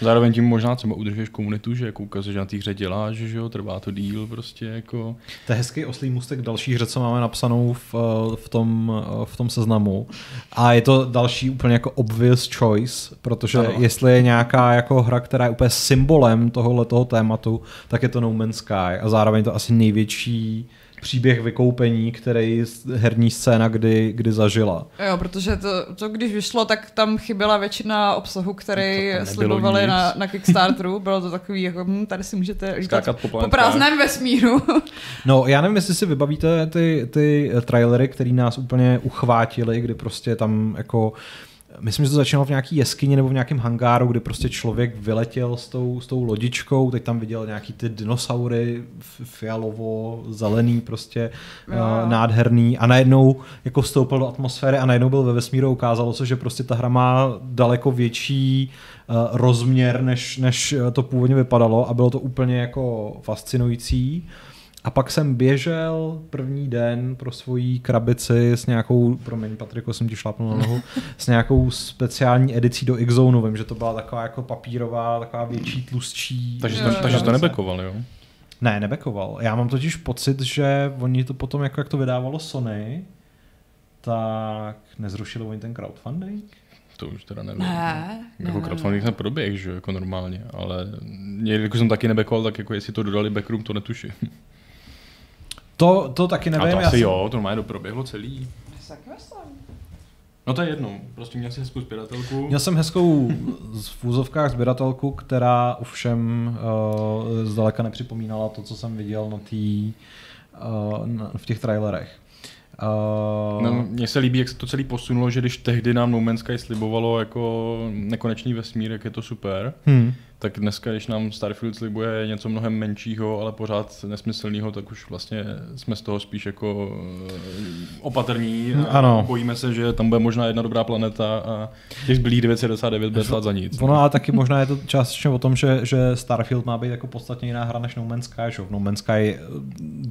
Zároveň tím možná třeba udržuješ komunitu, že jako ukazuješ, že na té hře děláš, že jo, trvá to díl prostě jako. To je hezký oslý můstek další hře, co máme napsanou v, v, tom, v tom seznamu. A je to další úplně jako obvious choice, protože ano. jestli je nějaká jako hra, která je úplně symbolem tohohle toho tématu, tak je to No Man's Sky a zároveň to asi největší příběh vykoupení, který herní scéna kdy, kdy zažila. Jo, protože to, to, když vyšlo, tak tam chyběla většina obsahu, který slibovali na, na Kickstarteru. Bylo to takový, jako hm, tady si můžete lítat po, po prázdném vesmíru. no, já nevím, jestli si vybavíte ty, ty trailery, které nás úplně uchvátily, kdy prostě tam jako myslím, že to začínalo v nějaký jeskyni nebo v nějakém hangáru, kde prostě člověk vyletěl s tou, s tou lodičkou, teď tam viděl nějaký ty dinosaury fialovo, zelený prostě uh, nádherný a najednou jako vstoupil do atmosféry a najednou byl ve vesmíru ukázalo se, že prostě ta hra má daleko větší uh, rozměr, než, než to původně vypadalo a bylo to úplně jako fascinující. Uh, a pak jsem běžel první den pro svoji krabici s nějakou, promiň Patriku, jsem ti šlapnul na nohu, s nějakou speciální edicí do x Vím, že to byla taková jako papírová, taková větší, tlustší. Takže, to, takže to nebekoval, jo? Ne, nebekoval. Já mám totiž pocit, že oni to potom, jako jak to vydávalo Sony, tak nezrušili oni ten crowdfunding? To už teda nevím. Ne, jako ne, crowdfunding ne. proběh, že jako normálně, ale jako jsem taky nebekoval, tak jako jestli to dodali backroom, to netuším. To, to taky nevím. A to asi jsem... jo, to normálně proběhlo celý. No to je jedno, prostě měl jsi hezkou sběratelku. Měl jsem hezkou v úzovkách sběratelku, která ovšem uh, zdaleka nepřipomínala to, co jsem viděl na tý, uh, v těch trailerech. Uh... No, mně se líbí, jak se to celý posunulo, že když tehdy nám No Man's Sky slibovalo jako nekonečný vesmír, jak je to super, hmm tak dneska, když nám Starfield slibuje něco mnohem menšího, ale pořád nesmyslného, tak už vlastně jsme z toho spíš jako eh, opatrní. A ano. Bojíme se, že tam bude možná jedna dobrá planeta a těch zbylých 999 bude stát za nic. Ono ale taky možná je to částečně o tom, že, že Starfield má být jako podstatně jiná hra než No Man's Sky. Že? V No Man's Sky eh,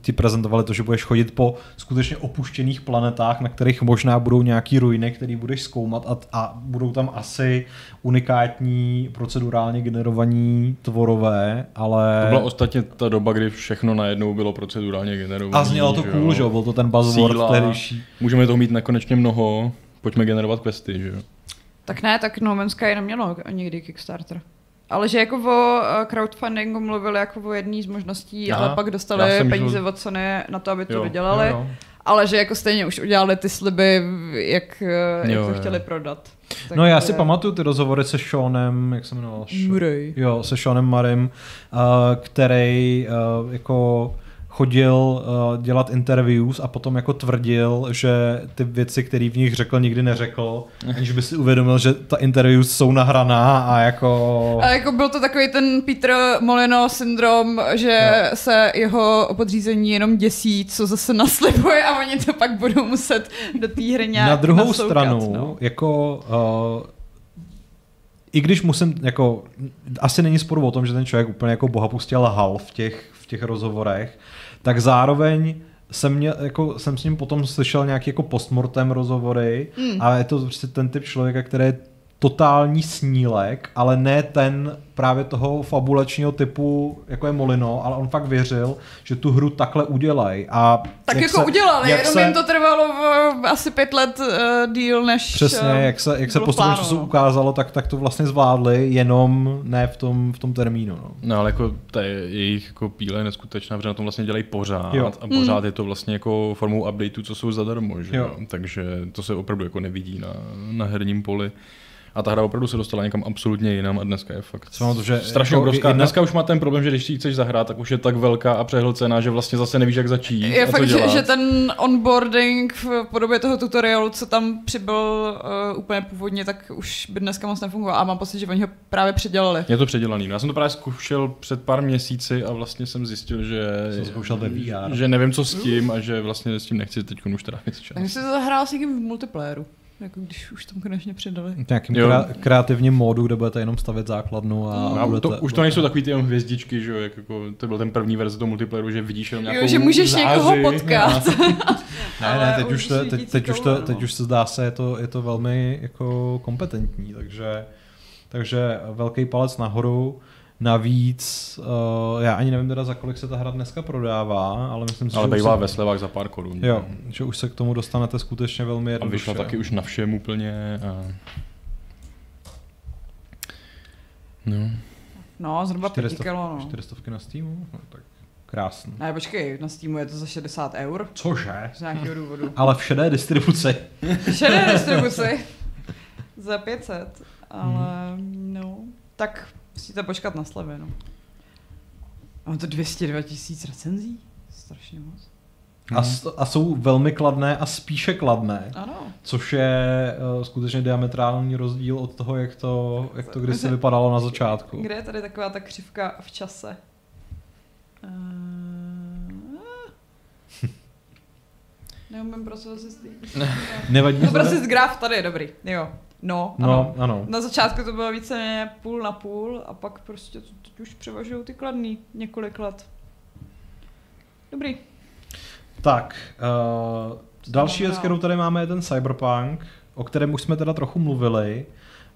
ti prezentovali to, že budeš chodit po skutečně opuštěných planetách, na kterých možná budou nějaký ruiny, které budeš zkoumat a, a budou tam asi unikátní procedurálně generovaní tvorové, ale... To byla ostatně ta doba, kdy všechno najednou bylo procedurálně generované. A znělo to cool, že jo? Byl to ten buzzword tehdejší. Můžeme toho mít nekonečně mnoho, pojďme generovat questy, že jo? Tak ne, tak No Man's Sky nemělo nikdy Kickstarter. Ale že jako o eh, crowdfundingu mluvili jako o jedné z možností, Aha, ale pak dostali peníze od Sony na to, aby to jo, dodělali. Jo, jo. Ale že jako stejně už udělali ty sliby, jak, eh, jak jo, to chtěli jo. prodat. Tak no já si pamatuju ty rozhovory se Seanem, jak se jmenoval? Murray. Jo, se Seanem Marim, uh, který uh, jako chodil uh, dělat interviews a potom jako tvrdil, že ty věci, které v nich řekl, nikdy neřekl, aniž by si uvědomil, že ta interviews jsou nahraná a jako... A jako byl to takový ten Peter Molino syndrom, že no. se jeho podřízení jenom děsí, co zase naslibuje a oni to pak budou muset do té hry nějak Na druhou nasoukat, stranu, no. jako uh, i když musím, jako, asi není sporu o tom, že ten člověk úplně jako bohapustě lhal v těch, v těch rozhovorech, tak zároveň jsem, mě, jako, jsem s ním potom slyšel nějaký jako postmortem rozhovory mm. a je to prostě ten typ člověka, který je totální snílek, ale ne ten právě toho fabulačního typu, jako je Molino, ale on fakt věřil, že tu hru takhle udělají. A tak jako se, udělali, jenom se... jim to trvalo v, asi pět let uh, díl než Přesně, uh, jak se, jak se postupně času ukázalo, tak, tak to vlastně zvládli, jenom ne v tom, v tom termínu. No. no ale jako ta jejich jako píle je neskutečná, protože na tom vlastně dělají pořád jo. a pořád mm. je to vlastně jako formou updateu, co jsou zadarmo, že jo. Takže to se opravdu jako nevidí na, na herním poli. A ta hra opravdu se dostala někam absolutně jinam a dneska je fakt to, že strašně jako obrovská. Jedna... Dneska už má ten problém, že když si chceš zahrát, tak už je tak velká a přehlcená, že vlastně zase nevíš, jak začít. Je fakt, že, že, ten onboarding v podobě toho tutoriálu, co tam přibyl uh, úplně původně, tak už by dneska moc nefungoval. A mám pocit, že oni ho právě předělali. Je to předělaný. Já jsem to právě zkoušel před pár měsíci a vlastně jsem zjistil, že, že nevím, co s tím a že vlastně s tím nechci teď už teda čas. Tak jsi zahrál s někým v multiplayeru. Jako když už tam konečně přidali. Nějakým krá- kreativním módu, kde budete jenom stavět základnu a, no, budete, to, Už to nejsou takový ty jenom hvězdičky, že jo, jak jako, to byl ten první verze toho multiplayeru, že vidíš jenom nějakou jo, že můžeš záři. někoho potkat. ne, ne, teď už, to, teď, teď, už to, teď už se zdá se, je to, je to velmi jako kompetentní, takže, takže velký palec nahoru. Navíc, uh, já ani nevím teda, za kolik se ta hra dneska prodává, ale myslím si, ale že... bývá se... ve slevách za pár korun. Jo, že už se k tomu dostanete skutečně velmi jednoduše. A vyšla taky už na všem úplně. A... No. No, zhruba 400, 5 kilo, no. 400 na Steamu? No, tak krásný. Ne, počkej, na Steamu je to za 60 eur. Cože? Z nějakého důvodu. ale v šedé distribuci. v šedé distribuci. za 500, ale hmm. no, tak Musíte počkat na slevy, no. Mám to 202 tisíc recenzí? Strašně moc. A, a jsou velmi kladné a spíše kladné. Ano. Což je uh, skutečně diametrální rozdíl od toho, jak to, jak to kdysi vypadalo na začátku. Kde je tady taková ta křivka v čase? Uh... Neumím procesy Nevadí. No, prostě graf tady je dobrý, jo. No, no ano. ano. Na začátku to bylo více půl na půl a pak prostě teď už převažují ty kladný několik let. Dobrý. Tak, uh, další věc, kterou tady máme, je ten Cyberpunk, o kterém už jsme teda trochu mluvili,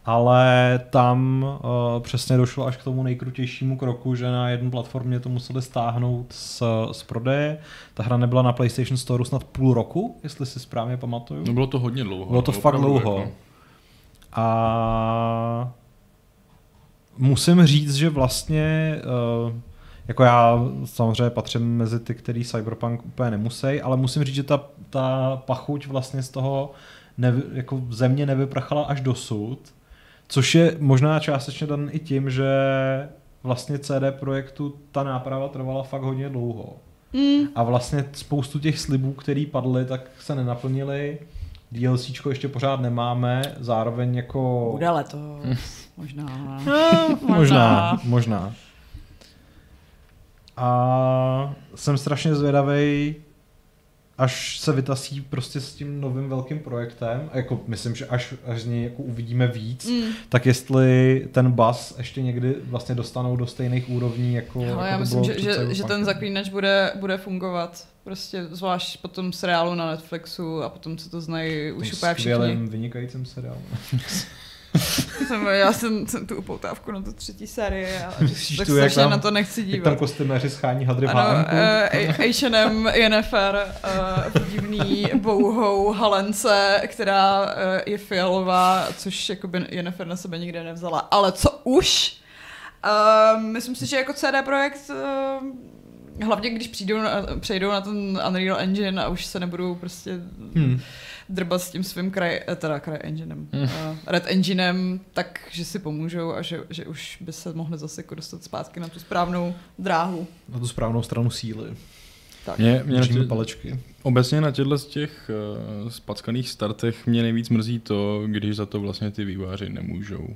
ale tam uh, přesně došlo až k tomu nejkrutějšímu kroku, že na jednu platformě to museli stáhnout z, z prodeje. Ta hra nebyla na PlayStation Store snad půl roku, jestli si správně pamatuju. No bylo to hodně dlouho. Bylo to fakt dlouho. Jako... A musím říct, že vlastně uh, jako já samozřejmě patřím mezi ty, který Cyberpunk úplně nemusí, ale musím říct, že ta, ta pachuť vlastně z toho nevy, jako země nevyprchala až dosud, což je možná částečně dan i tím, že vlastně CD Projektu ta náprava trvala fakt hodně dlouho. Mm. A vlastně spoustu těch slibů, které padly, tak se nenaplnily DLCčko ještě pořád nemáme, zároveň jako... Bude letos, možná. no, možná, možná. A jsem strašně zvědavý, až se vytasí prostě s tím novým velkým projektem, a jako myslím, že až, až z něj jako uvidíme víc, mm. tak jestli ten bas ještě někdy vlastně dostanou do stejných úrovní, jako, jako já myslím, že, že, že ten zaklínač bude, bude fungovat. Prostě zvlášť po tom seriálu na Netflixu a potom, co to znají už úplně všichni. vynikajícím seriálu. jsem, já jsem, jsem tu upoutávku na tu třetí sérii a tak tu, strašně tam, na to nechci dívat. Jak tam kostýméři schání hadry Ano, H&M, Yennefer, uh, divný bouhou halence, která uh, je fialová, což jakoby Yennefer na sebe nikdy nevzala. Ale co už? Uh, myslím si, že jako CD Projekt uh, hlavně když přijdou na, přejdou na ten Unreal Engine a už se nebudou prostě hmm drbat s tím svým kraj, eh, teda kraj enginem, hmm. uh, red enginem, tak, že si pomůžou a že, že už by se mohli zase jako dostat zpátky na tu správnou dráhu. Na tu správnou stranu síly. Tak. Mě, mě na tě, palečky. Obecně na těchto z těch uh, spackaných startech mě nejvíc mrzí to, když za to vlastně ty výváři nemůžou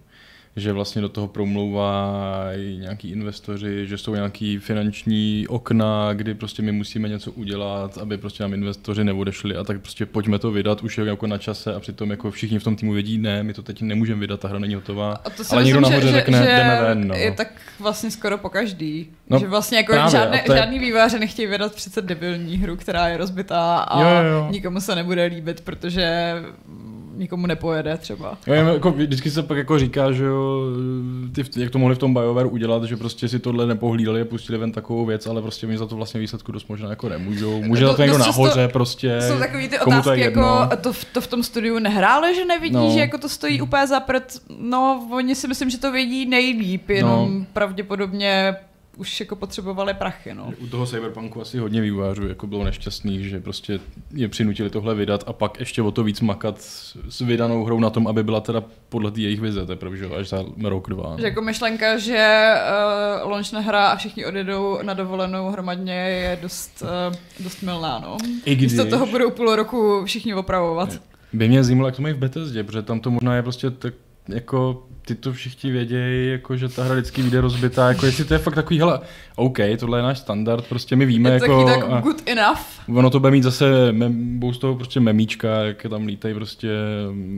že vlastně do toho promlouvají nějaký investoři, že jsou nějaký finanční okna, kdy prostě my musíme něco udělat, aby prostě nám investoři neodešli a tak prostě pojďme to vydat, už jako na čase a přitom jako všichni v tom týmu vědí, ne, my to teď nemůžeme vydat, ta hra není hotová. A to ale někdo nahoře že, řekne, že jdeme ven. No. Je tak vlastně skoro po každý. No, že vlastně jako právě, žádný, je... žádný výváře nechtějí vydat přece debilní hru, která je rozbitá a jo, jo. nikomu se nebude líbit, protože nikomu nepojede třeba. Jo, jako, vždycky se pak jako říká, že jo, ty, jak to mohli v tom BioWare udělat, že prostě si tohle nepohlídali a pustili ven takovou věc, ale prostě mi za to vlastně výsledku dost možná jako nemůžou. Může za to někdo nahoře prostě. Jsou takový ty otázky, to jako to, to, v tom studiu nehráli, že nevidí, no. že jako to stojí úplně za prd. No, oni si myslím, že to vědí nejlíp, jenom no. pravděpodobně už jako potřebovali prachy. No. U toho Cyberpunku asi hodně vývojářů jako bylo nešťastných, že prostě je přinutili tohle vydat a pak ještě o to víc makat s vydanou hrou na tom, aby byla teda podle té jejich vize, teprve, že až za rok, dva. No. Že jako myšlenka, že uh, launch hra a všichni odjedou na dovolenou hromadně je dost, uh, dost milná. No. I když... Místo toho budou půl roku všichni opravovat. By mě zajímalo, jak to mají v Bethesdě, protože tam to možná je prostě tak jako ty to všichni vědějí, jako, že ta hra vždycky vyjde rozbitá, jako jestli to je fakt takový, hele, OK, tohle je náš standard, prostě my víme, je jako... tak good enough. Ono to bude mít zase, mem, z toho prostě memíčka, jak tam lítají prostě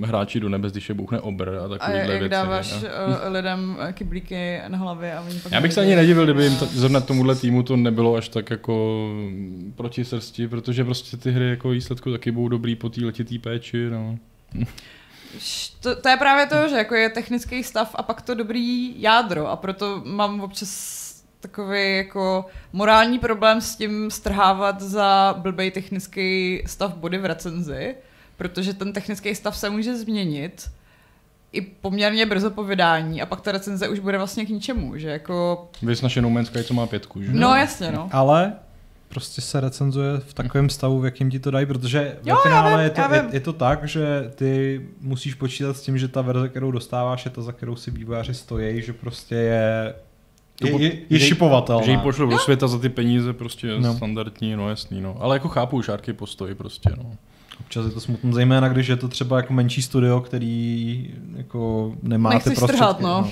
hráči do nebes, když je bouchne obr a takovýhle a jak věci. dáváš uh, lidem eh, kyblíky na hlavě a oni pak Já bych se ani nedivil, kdyby jim to, zrovna tomuhle týmu to nebylo až tak jako proti srsti, protože prostě ty hry jako výsledku taky budou dobrý po té letitý péči, no. To, to je právě to, že jako je technický stav a pak to dobrý jádro a proto mám občas takový jako morální problém s tím strhávat za blbej technický stav body v recenzi, protože ten technický stav se může změnit i poměrně brzo po vydání a pak ta recenze už bude vlastně k ničemu, že jako... Vy naše No Man's Sky, co má pětku, že? No jasně, no. Ale prostě se recenzuje v takovém stavu, v jakém ti to dají, protože jo, ve finále je, to, je, je to tak, že ty musíš počítat s tím, že ta verze, kterou dostáváš, je ta, za kterou si vývojáři stojí, že prostě je je, je, je šipovatelná. Že ji pošlu do světa za ty peníze, prostě no. standardní, no jasný, no. Ale jako chápu šárky postoj prostě, no. Občas je to smutné, zejména když je to třeba jako menší studio, který jako nemá Nechceš ty prostředky. Strhat, no. no.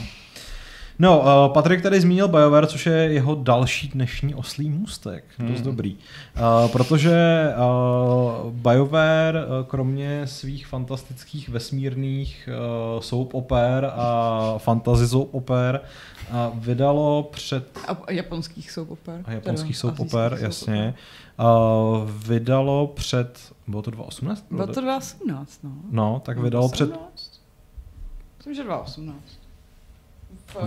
No, uh, Patrik tady zmínil BioWare, což je jeho další dnešní oslý můstek. Hmm. Dost dobrý. Uh, protože uh, BioWare, uh, kromě svých fantastických vesmírných uh, soap oper a fantasy soap oper, uh, vydalo před... A japonských soap oper. A japonských soap oper, jasně. Uh, vydalo před... Bylo to 2018? Bylo to 2018, no. No, tak vydalo 2018? před... Myslím, že 2018.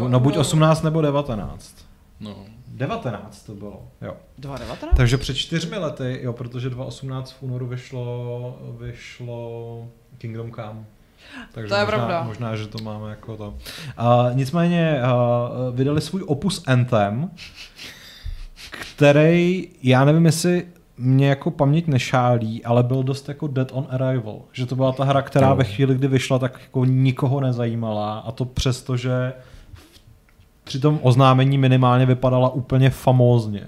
No buď 18 nebo 19. No. 19 to bylo, jo. 2019? Takže před čtyřmi lety, jo, protože 2018 v únoru vyšlo, vyšlo Kingdom Come. Takže to je možná, pravda. možná, že to máme jako to. Uh, nicméně uh, vydali svůj opus Anthem, který, já nevím, jestli mě jako paměť nešálí, ale byl dost jako Dead on Arrival. Že to byla ta hra, která no. ve chvíli, kdy vyšla, tak jako nikoho nezajímala a to přesto, že tom oznámení minimálně vypadala úplně famózně.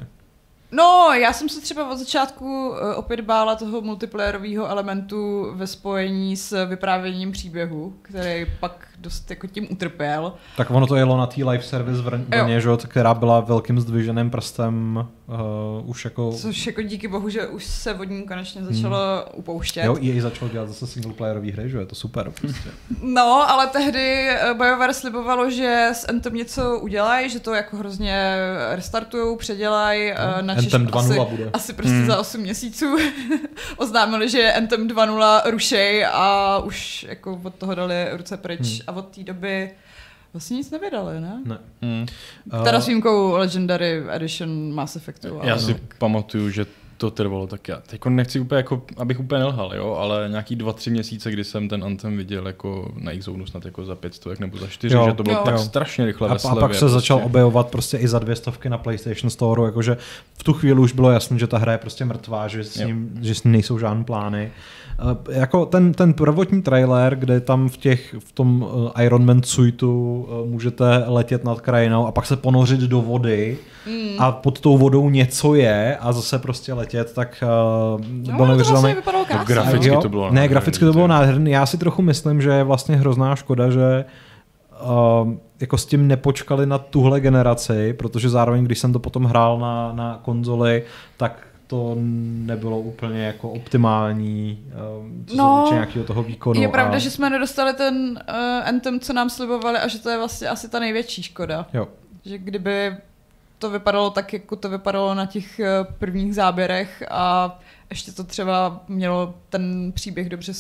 No, já jsem se třeba od začátku eh, opět bála toho multiplayerového elementu ve spojení s vyprávěním příběhu, který pak dost jako tím utrpěl. Tak ono to jelo na té live service vlně, že, která byla velkým zdviženým prstem uh, už jako... Což jako díky bohu, že už se od ní konečně začalo hmm. upouštět. Jo, i začalo dělat zase singleplayerové hry, že je to super prostě. no, ale tehdy eh, BioWare slibovalo, že s Anthem něco udělají, že to jako hrozně restartujou, předělají no, na Anthem 2.0 asi, bude. asi prostě hmm. za 8 měsíců oznámili, že Anthem 2.0 rušej a už jako od toho dali ruce pryč. Hmm a od té doby vlastně nic nevydali, ne? Ne. Hmm. Teda s výjimkou Legendary Edition Mass Effectu. Já si pamatuju, že to trvalo tak já. Teď nechci úplně jako, abych úplně nelhal, jo, ale nějaký dva, tři měsíce, kdy jsem ten Anthem viděl jako na Xzone snad jako za 500 nebo za 4, jo, že to bylo jo. tak jo. strašně rychle a, a pak se prostě. začal objevovat prostě i za dvě stovky na PlayStation Store, jakože v tu chvíli už bylo jasné, že ta hra je prostě mrtvá, že s ním, že s ním nejsou žádné plány. Uh, jako ten, ten prvotní trailer, kde tam v těch, v tom uh, Iron Man suitu uh, můžete letět nad krajinou a pak se ponořit do vody mm. a pod tou vodou něco je a zase prostě letět, tak uh, no, bylo neuvěřitelné. To vlastně graficky to bylo Ne, graficky to bylo nádherné. Já si trochu myslím, že je vlastně hrozná škoda, že uh, jako s tím nepočkali na tuhle generaci, protože zároveň, když jsem to potom hrál na, na konzoli, tak to nebylo úplně jako optimální, co no, se nějakého toho výkonu. Je pravda, a... že jsme nedostali ten uh, Anthem, co nám slibovali a že to je vlastně asi ta největší škoda. Jo. Že kdyby to vypadalo tak, jako to vypadalo na těch uh, prvních záběrech a ještě to třeba mělo ten příběh dobře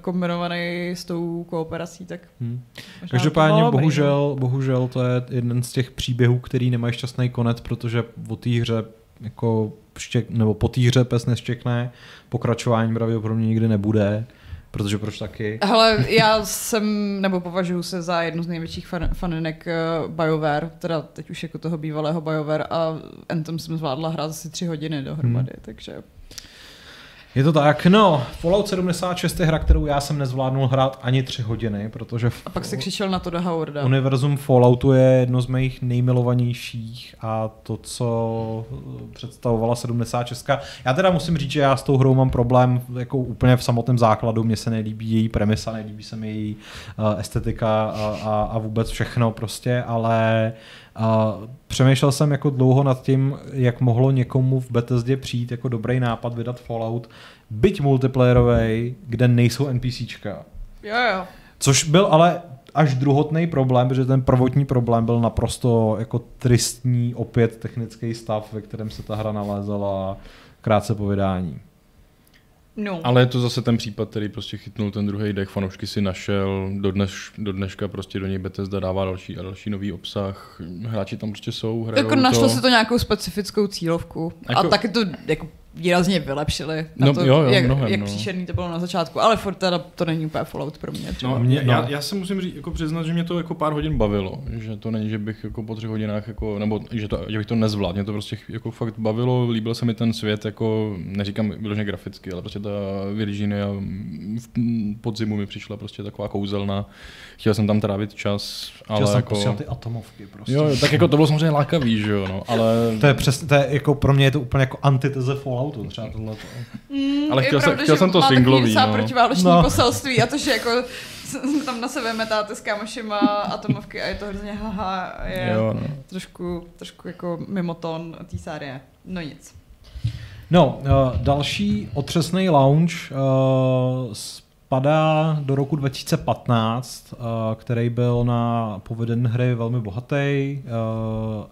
kombinovaný s tou kooperací, tak hmm. Každopádně bohužel, bohužel to je jeden z těch příběhů, který nemají šťastný konec, protože o té hře jako štěk, nebo po té hře pes neštěkne, pokračování pravděpodobně nikdy nebude. Protože proč taky? Hele, já jsem, nebo považuji se za jednu z největších fan, faninek uh, BioWare, teda teď už jako toho bývalého BioWare a Anthem jsem zvládla hrát asi tři hodiny dohromady, hmm. takže je to tak, no, Fallout 76 je hra, kterou já jsem nezvládnul hrát ani tři hodiny, protože... A pak si křičel na to do Howarda. Univerzum Falloutu je jedno z mých nejmilovanějších a to, co představovala 76. Já teda musím říct, že já s tou hrou mám problém jako úplně v samotném základu, mně se nelíbí její premisa, nelíbí se mi její uh, estetika a, a, a vůbec všechno prostě, ale a přemýšlel jsem jako dlouho nad tím, jak mohlo někomu v Bethesdě přijít jako dobrý nápad vydat Fallout, byť multiplayerový, kde nejsou NPCčka. Jo, jo. Což byl ale až druhotný problém, protože ten prvotní problém byl naprosto jako tristní opět technický stav, ve kterém se ta hra nalézala krátce po vydání. No. Ale je to zase ten případ, který prostě chytnul ten druhý dech, fanoušky si našel, do, dneš, do dneška prostě do něj Bethesda dává další a další nový obsah, hráči tam prostě jsou, hrajou Jako našlo to. se to nějakou specifickou cílovku jako, a taky to jako výrazně vylepšili. Na no, to, jo, jo, jak, mnohem, jak no. příšerný to bylo na začátku, ale furt teda to není úplně Fallout pro mě. No, mě no. Já, já, se musím říct, jako přiznat, že mě to jako pár hodin bavilo, že to není, že bych jako po třech hodinách, jako, nebo že, to, že bych to nezvládl, mě to prostě jako fakt bavilo, líbil se mi ten svět, jako neříkám vyloženě graficky, ale prostě ta Virginia v podzimu mi přišla prostě taková kouzelná, chtěl jsem tam trávit čas, ale Chtěl jako... jsem ty atomovky prostě. Jo, tak jako to bylo samozřejmě lákavý, že jo, no, ale... To je přesně, to je jako pro mě je to úplně jako antiteze Falloutu, třeba tohle. Mm, ale chtěl, pravda, jsem, chtěl jsem to singlový, no. protiválečný no. poselství a to, že jako tam na sebe metáte s kámošima atomovky a je to hrozně haha, je jo, no. trošku, trošku jako mimo tón té série. No nic. No, uh, další otřesný lounge uh, spadá do roku 2015, eh, který byl na poveden hry velmi bohatý, eh,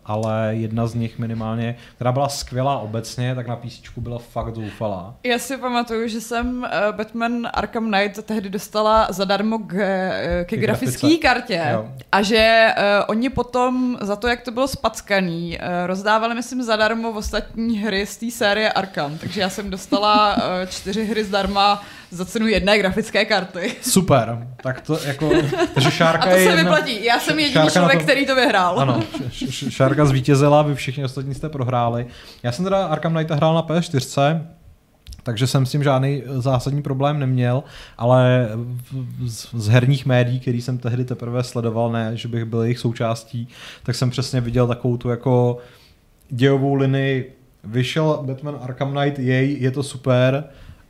ale jedna z nich minimálně, která byla skvělá obecně, tak na PC byla fakt zoufalá. Já si pamatuju, že jsem eh, Batman Arkham Knight tehdy dostala zadarmo k, k grafické kartě jo. a že oni potom za to, jak to bylo spackaný, rozdávali, myslím, zadarmo v ostatní hry z té série Arkham. Takže já jsem dostala čtyři hry zdarma za cenu jedné grafické karty. Super. Tak to jako, takže Šárka A to se jedna, vyplatí. Já jsem jediný člověk, to, který to vyhrál. Ano, Šárka zvítězila, vy všichni ostatní jste prohráli. Já jsem teda Arkham Knight hrál na PS4, takže jsem s tím žádný zásadní problém neměl, ale z, z herních médií, který jsem tehdy teprve sledoval, ne, že bych byl jejich součástí, tak jsem přesně viděl takovou tu jako dějovou linii vyšel Batman Arkham Knight, jej, je to super,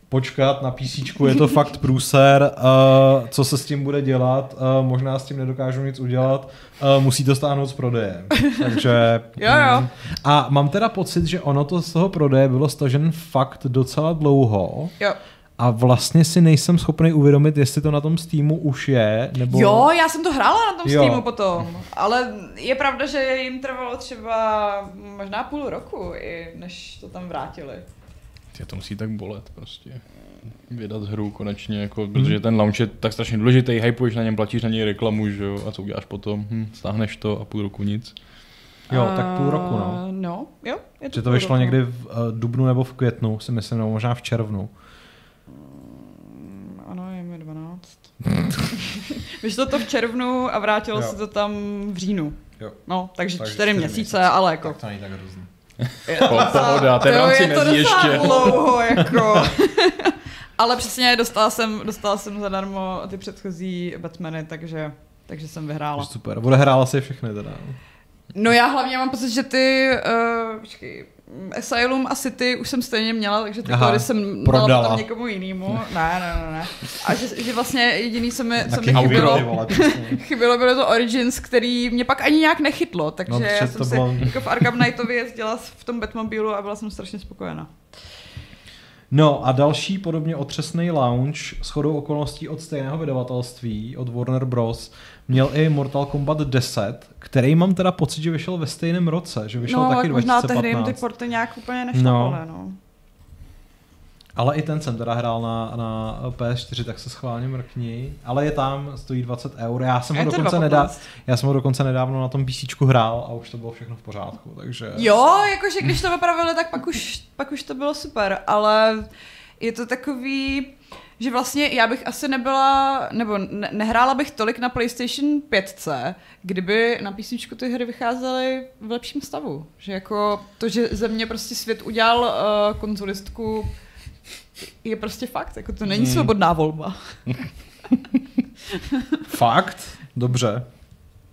počkat na PC, je to fakt průser, uh, co se s tím bude dělat, uh, možná s tím nedokážu nic udělat, uh, musí to stáhnout z prodeje. Takže... jo, jo. Mm. A mám teda pocit, že ono to z toho prodeje bylo stažen fakt docela dlouho. Jo. A vlastně si nejsem schopný uvědomit, jestli to na tom Steamu už je, nebo... Jo, já jsem to hrála na tom jo. Steamu potom, ale je pravda, že jim trvalo třeba možná půl roku, i než to tam vrátili. Tě to musí tak bolet prostě. Vydat hru konečně, jako, hmm. protože ten launch je tak strašně důležitý, hypuješ na něm, platíš na něj reklamu, že jo, a co uděláš potom? Hm, stáhneš to a půl roku nic. Jo, tak půl roku, no. Uh, no, jo. Je to že to vyšlo roku. někdy v uh, dubnu nebo v květnu, si myslím, nebo možná v červnu. Mm, ano, je mi 12. Vyšlo to v červnu a vrátilo jo. se to tam v říjnu. Jo. No, takže, takže čtyři měsíce, měsíce, ale jako... Tak to není tak hrozný. Pohoda, ten rámci nezí ještě. dlouho, jako. Ale přesně dostala jsem, dostala jsem zadarmo ty předchozí Batmany, takže, takže jsem vyhrála. Super, odehrála si všechny teda. No já hlavně mám pocit, že ty, uh, počkej, Asylum a City už jsem stejně měla, takže ty kódy jsem prodala. dala potom někomu jinému. Ne, ne, ne, ne. A že, že vlastně jediný, co mi, co mi chybilo, chybilo, bylo to Origins, který mě pak ani nějak nechytlo, takže no, já jsem se bylo... jako v Arkham Knightovi jezdila v tom Batmobilu a byla jsem strašně spokojená. No a další podobně otřesný launch s chodou okolností od stejného vydavatelství, od Warner Bros., měl i Mortal Kombat 10, který mám teda pocit, že vyšel ve stejném roce, že vyšel no, taky 2015. No, možná tehdy jim ty porty nějak úplně nešlapaly, no. no. Ale i ten jsem teda hrál na, na PS4, tak se schválně mrkni. Ale je tam, stojí 20 eur. Já jsem, ho dokonce, nedá, já jsem ho dokonce nedávno na tom PC hrál a už to bylo všechno v pořádku. Takže... Jo, jakože když to vypravili, tak pak už, pak už to bylo super, ale je to takový že vlastně já bych asi nebyla, nebo ne, nehrála bych tolik na PlayStation 5, kdyby na PC ty hry vycházely v lepším stavu. Že jako to, že ze mě prostě svět udělal uh, konzolistku, je prostě fakt, jako to není hmm. svobodná volba. fakt? Dobře.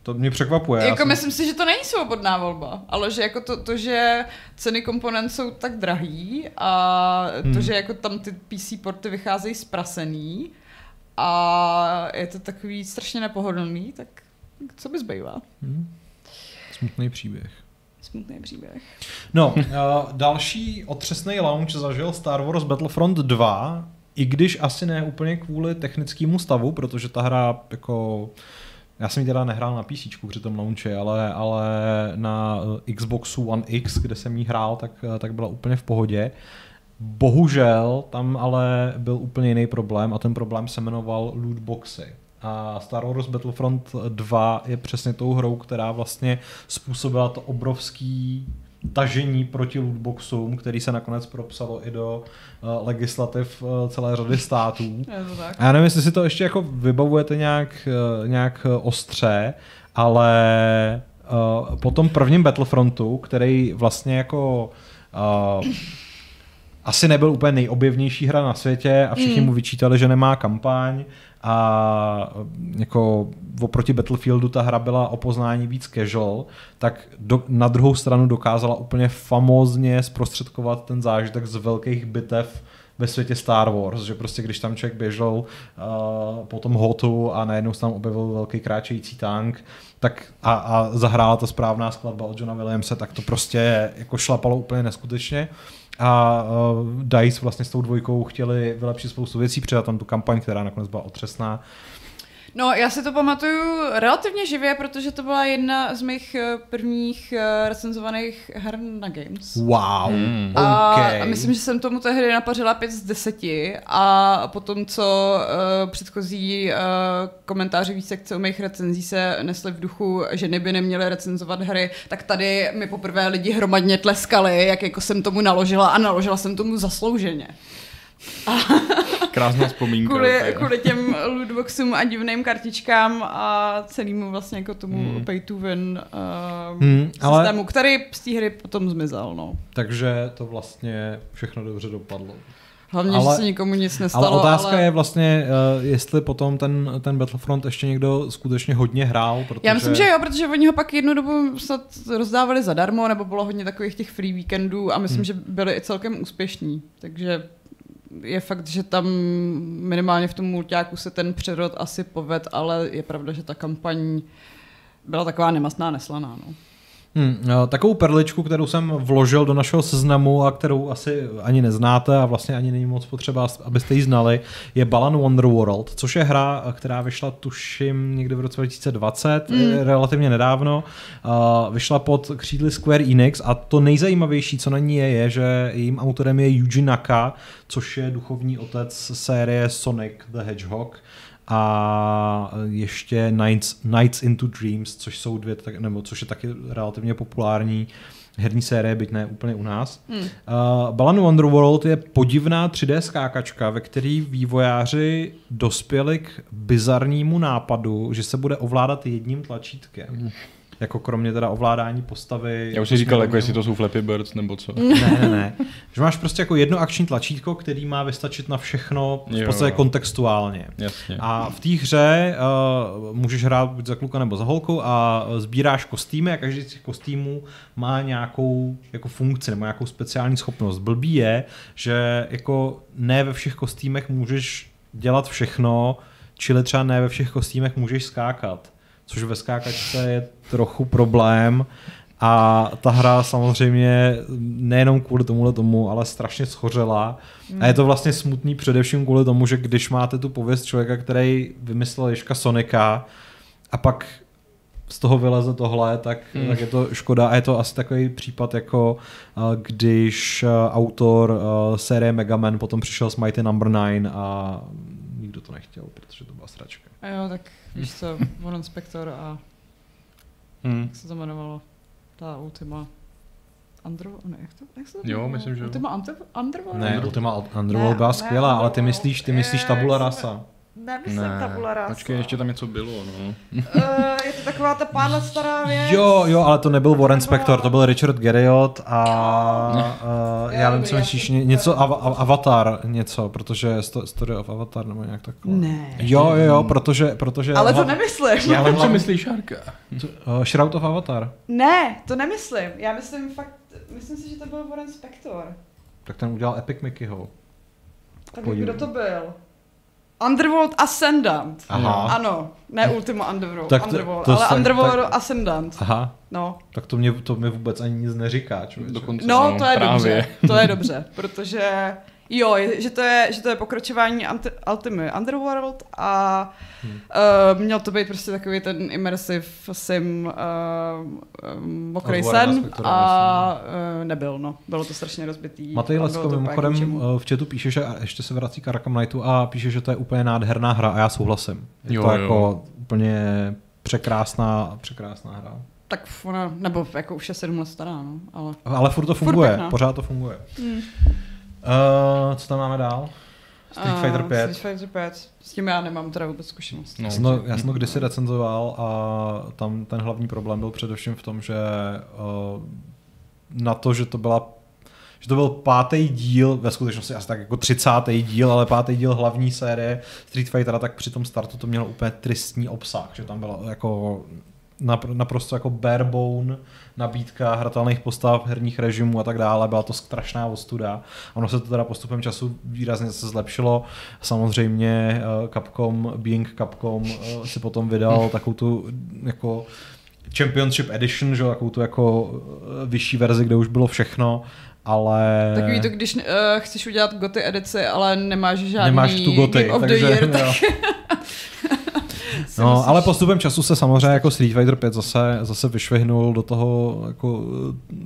To mě překvapuje. Jako jsem... myslím si, že to není svobodná volba, ale že jako to, to že ceny komponent jsou tak drahý a hmm. to, že jako tam ty PC porty vycházejí zprasený a je to takový strašně nepohodlný, tak co by zbývá? Hmm. Smutný příběh. Smutný příběh. No, uh, další otřesný launch zažil Star Wars Battlefront 2, i když asi ne úplně kvůli technickému stavu, protože ta hra jako já jsem ji teda nehrál na PC při tom launchi, ale, ale na eh, Xboxu One X, kde jsem jí hrál, tak, eh, tak byla úplně v pohodě. Bohužel tam ale byl úplně jiný problém a ten problém se jmenoval lootboxy. A Star Wars Battlefront 2 je přesně tou hrou, která vlastně způsobila to obrovský tažení proti lootboxům, který se nakonec propsalo i do uh, legislativ uh, celé řady států. A já nevím, jestli si to ještě jako vybavujete nějak, uh, nějak ostře, ale uh, po tom prvním Battlefrontu, který vlastně jako uh, asi nebyl úplně nejobjevnější hra na světě a všichni mm. mu vyčítali, že nemá kampaň a jako oproti Battlefieldu ta hra byla o poznání víc casual, tak do, na druhou stranu dokázala úplně famózně zprostředkovat ten zážitek z velkých bitev ve světě Star Wars, že prostě když tam člověk běžel uh, po tom hotu a najednou se tam objevil velký kráčející tank, tak a, a zahrála ta správná skladba od Johna Williamse, tak to prostě jako šlapalo úplně neskutečně a uh, DICE vlastně s tou dvojkou chtěli vylepšit spoustu věcí, přidat tam tu kampaň, která nakonec byla otřesná. No, já si to pamatuju relativně živě, protože to byla jedna z mých eh, prvních uh, recenzovaných her na Games. Wow, mm. a, okay. a myslím, že jsem tomu tehdy napařila 5 z 10 a potom, co uh, předchozí uh, komentáři víc sekce u mých recenzí se nesly v duchu, že neby neměly recenzovat hry, tak tady mi poprvé lidi hromadně tleskali, jak jako jsem tomu naložila a naložila jsem tomu zaslouženě. Krásná vzpomínka. Kvůli, kvůli těm lootboxům a divným kartičkám a celému vlastně jako tomu hmm. pay to win uh, hmm, systému, ale... který z té hry potom zmizel. No. Takže to vlastně všechno dobře dopadlo. Hlavně, ale, že se nikomu nic nestalo. Ale otázka ale... je vlastně, uh, jestli potom ten, ten Battlefront ještě někdo skutečně hodně hrál. Protože... Já myslím, že jo, protože oni ho pak jednu dobu snad rozdávali zadarmo, nebo bylo hodně takových těch free weekendů a myslím, hmm. že byli i celkem úspěšní. Takže je fakt, že tam minimálně v tom multiáku se ten přerod asi poved, ale je pravda, že ta kampaň byla taková nemastná, neslaná. No. Hmm, takovou perličku, kterou jsem vložil do našeho seznamu a kterou asi ani neznáte a vlastně ani není moc potřeba, abyste ji znali, je Balan Wonderworld, což je hra, která vyšla tuším někdy v roce 2020, hmm. relativně nedávno. Vyšla pod křídly Square Enix a to nejzajímavější, co na ní je, je, že jejím autorem je Yuji Naka, což je duchovní otec série Sonic the Hedgehog a ještě Nights, Nights into Dreams, což jsou dvě, nebo což je taky relativně populární herní série, byť ne úplně u nás. Hmm. Uh, Balan Wonderworld je podivná 3D skákačka, ve který vývojáři dospěli k bizarnímu nápadu, že se bude ovládat jedním tlačítkem. Hmm. Jako kromě teda ovládání postavy. Já už si říkal, jako jestli to jsou Flappy Birds nebo co. Ne, ne, ne. Že máš prostě jako jedno akční tlačítko, který má vystačit na všechno v podstatě jo. kontextuálně. Jasně. A v té hře uh, můžeš hrát buď za kluka nebo za holku a sbíráš kostýmy a každý z těch kostýmů má nějakou jako funkci nebo nějakou speciální schopnost. Blbý je, že jako ne ve všech kostýmech můžeš dělat všechno, čili třeba ne ve všech kostýmech můžeš skákat což ve skákačce je trochu problém. A ta hra samozřejmě nejenom kvůli tomuhle tomu, ale strašně schořela. Mm. A je to vlastně smutný především kvůli tomu, že když máte tu pověst člověka, který vymyslel Ježka Sonika a pak z toho vyleze tohle, tak, hmm. tak je to škoda a je to asi takový případ jako když autor série Mega Man potom přišel s Mighty Number no. 9 a nikdo to nechtěl, protože to byla sračka. A jo, tak víš co, Von Spector a hmm. jak se to jmenovalo? Ta Ultima. Andro, ne, jak to, jak se to Jo, myslím, že Ultima Underworld? Ne, Ultima Underworld byla skvělá, ale ty myslíš, ty myslíš Tabula Rasa. Nemyslím ne. tabula rasa. Počkej, ještě tam něco bylo, no. uh, je to taková ta pár let stará věc. Jo, jo, ale to nebyl Warren Spector, to byl Richard Garriott a uh, já nevím, co myslíš, něco av, Avatar, něco, protože Story of Avatar nebo nějak takové. Ne. Jo, jo, jo, protože, protože... Ale to nemyslím. Já vím, co myslíš, Šárka. Uh, Shroud of Avatar. Ne, to nemyslím. Já myslím fakt, myslím si, že to byl Warren Spector. Tak ten udělal Epic Mickeyho. Tak kdo to byl? Underworld Ascendant. Aha. Ano, ne Ultima Underworld, tak to, Underworld to ale se, Underworld tak, Ascendant. Aha. No. Tak to mě, to mě vůbec ani nic neříká, člověče. Dokonce, no, no, to je právě. dobře, to je dobře, protože Jo, že to je, že to je pokračování Ultimate Underworld a hmm. uh, měl to být prostě takový ten immersive sim uh, mokrý sen a uh, nebyl, no. Bylo to strašně rozbitý. Matej Lecko mimochodem v chatu píše, že ještě se vrací k Arkham Knightu a píše, že to je úplně nádherná hra a já souhlasím. Je jo, to jo. jako úplně překrásná, překrásná hra. Tak ona, nebo jako už je sedm let stará, no, ale... Ale furt to funguje, furt pořád to funguje. Hmm. Uh, co tam máme dál? Street uh, Fighter 5. Street Fighter 5. S tím já nemám teda vůbec zkušenost. No, no, já jsem to kdysi recenzoval a tam ten hlavní problém byl především v tom, že uh, na to, že to byla že to byl pátý díl, ve skutečnosti asi tak jako třicátý díl, ale pátý díl hlavní série Street Fightera, tak při tom startu to mělo úplně tristní obsah, že tam bylo jako naprosto jako barebone nabídka hratelných postav, herních režimů a tak dále. Byla to strašná ostuda. Ono se to teda postupem času výrazně se zlepšilo. Samozřejmě eh, Capcom, Being Capcom eh, si potom vydal takovou tu jako Championship Edition, že, takovou tu jako eh, vyšší verzi, kde už bylo všechno ale... Takový to, když uh, chceš udělat goty edici, ale nemáš žádný Nemáš tu goty, Game of takže, the Year, tak... no, myslíš... ale postupem času se samozřejmě jako Street Fighter 5 zase, zase vyšvihnul do toho jako eh,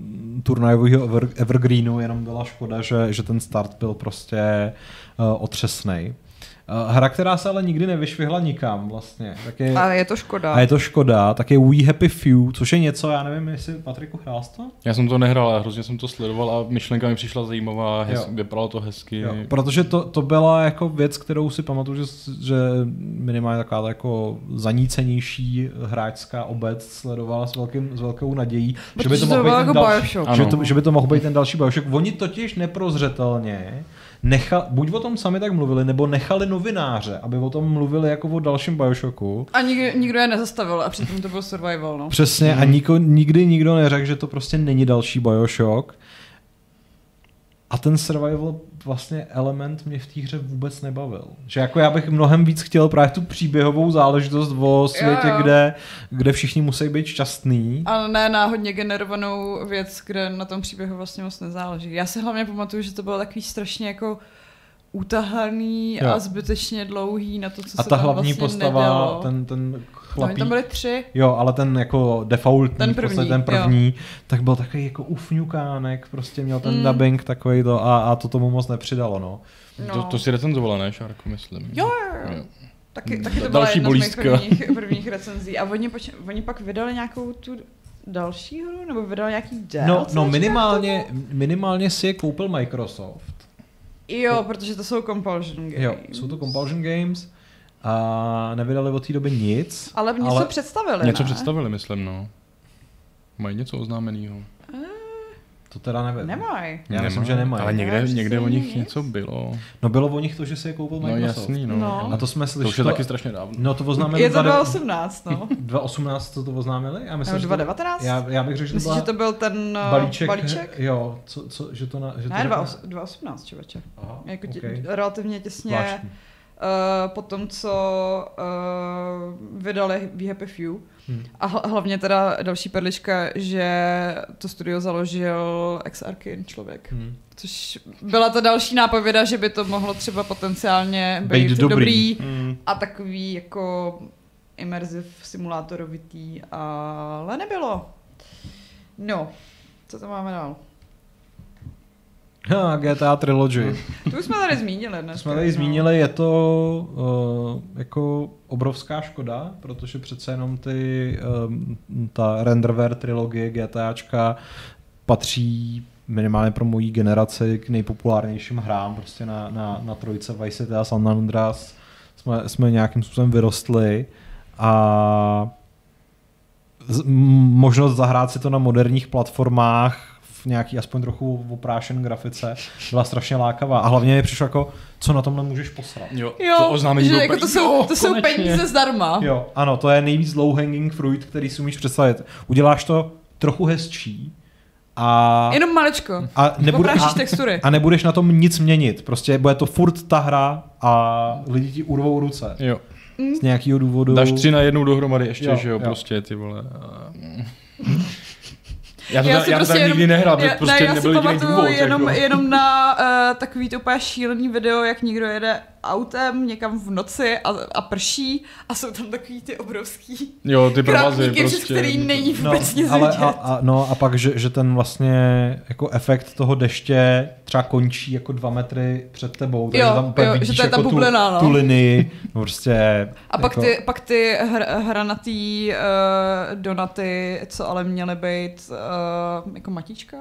turnajového ever, evergreenu, jenom byla škoda, že, že ten start byl prostě uh, otřesnej. Eh, hra, která se ale nikdy nevyšvihla nikam vlastně. Tak je, a je to škoda. A je to škoda, tak je We Happy Few, což je něco, já nevím, jestli Patriku hrál to? Já jsem to nehrál, ale hrozně jsem to sledoval a myšlenka mi přišla zajímavá, hez, vypadalo to hezky. Jo, protože to, to byla jako věc, kterou si pamatuju, že, že minimálně taková jako zanícenější hráčská obec sledovala s, velkým, s velkou nadějí, že by to, to mohl být jako další, že, to, že by to mohl být ten další Bioshock. Oni totiž neprozřetelně necha, buď o tom sami tak mluvili, nebo nechali novináře, aby o tom mluvili jako o dalším Bioshocku. A nikdy, nikdo je nezastavil a přitom to byl survival, no. Přesně hmm. a niko, nikdy nikdo neřekl, že to prostě není další Bioshock. A ten survival vlastně element mě v té hře vůbec nebavil. Že jako já bych mnohem víc chtěl právě tu příběhovou záležitost o světě, jo, jo. Kde, kde všichni musí být šťastní. A ne náhodně generovanou věc, kde na tom příběhu vlastně moc nezáleží. Já si hlavně pamatuju, že to bylo takový strašně jako utahaný jo. a zbytečně dlouhý na to, co a se ta hlavní vlastně postava, nedělo. ten, ten chlapík. No, tam byly tři. Jo, ale ten jako defaultní, ten první, ten první jo. tak byl takový jako ufňukánek, prostě měl ten mm. dubbing takový to a, a to tomu moc nepřidalo, no. no. To, to si recenzovala, ne, Šárko, myslím. Jo, jo, jo. Taky, taky to byla Další jedna bolístka. z mých prvních, prvních recenzí. A oni, poč- oni pak vydali nějakou tu další hru, nebo vydali nějaký DLC? No, no minimálně, minimálně si je koupil Microsoft. Jo, protože to jsou compulsion games. Jo, jsou to compulsion games. A nevydali od té doby nic. Ale něco ale... představili, Něco ne? představili, myslím, no. Mají něco oznámeného. To teda nevím. Nemají. Já Nemaj. myslím, že nemají. Ale někde, někde o nich nic. něco bylo. No bylo o nich to, že si je koupil Microsoft. No jasný, no. no. A to jsme slyšeli. To už je taky strašně dávno. No to oznámili. Je to 2018, no. 2018 to to oznámili? Já myslím, 2019? Já, já bych řekl, že to Myslíš, že to byl ten uh, balíček? balíček? Jo, co, co, že to na... Že ne, to 2018, člověče. Aha, jako okay. tě, relativně těsně. Zvláštní. Uh, po tom, co uh, vydali We Happy Few. Hmm. A hlavně teda další perlička, že to studio založil ex Arkin člověk. Hmm. Což byla ta další nápověda, že by to mohlo třeba potenciálně být, být dobrý, dobrý hmm. a takový jako immersive simulátorovitý, ale nebylo. No, co tam máme dál? Ha, GTA Trilogy. To už jsme tady zmínili dnes. Jsme tady no. zmínili, je to uh, jako obrovská škoda, protože přece jenom ty, um, ta Renderware trilogie GTAčka patří minimálně pro mojí generaci k nejpopulárnějším hrám, prostě na, na, na trojce Vice City a San Andreas jsme, jsme nějakým způsobem vyrostli a z, možnost zahrát si to na moderních platformách v nějaký aspoň trochu oprášen grafice byla strašně lákavá. A hlavně mi přišlo jako, co na tomhle můžeš posrat. Jo, jo to oznámení že jako to, jsou, to jsou peníze zdarma. Jo, ano, to je nejvíc low hanging fruit, který si umíš představit. Uděláš to trochu hezčí, a, Jenom maličko. A, nebude, a, textury. a nebudeš na tom nic měnit. Prostě bude to furt ta hra a lidi ti urvou ruce. Jo. Z nějakého důvodu. Dáš tři na jednu dohromady ještě, jo, že jo, jo. prostě ty vole. Já to, já, já prostě to nikdy nehrál, protože prostě ne, já nebyl jediný důvod. Jenom, jako. jenom na uh, takový to úplně šílený video, jak někdo jede autem někam v noci a, a prší a jsou tam takový ty obrovský jo, ty provazy, prostě. který není no, vůbec no, nic ale a, a, no a pak, že, že ten vlastně jako efekt toho deště třeba končí jako dva metry před tebou, takže jo, tam úplně jo, vidíš že to je jako bublina, tu, no. tu linii, no prostě. A pak jako... ty, pak ty hr, hranatý uh, donaty, co ale měly být uh, jako matička?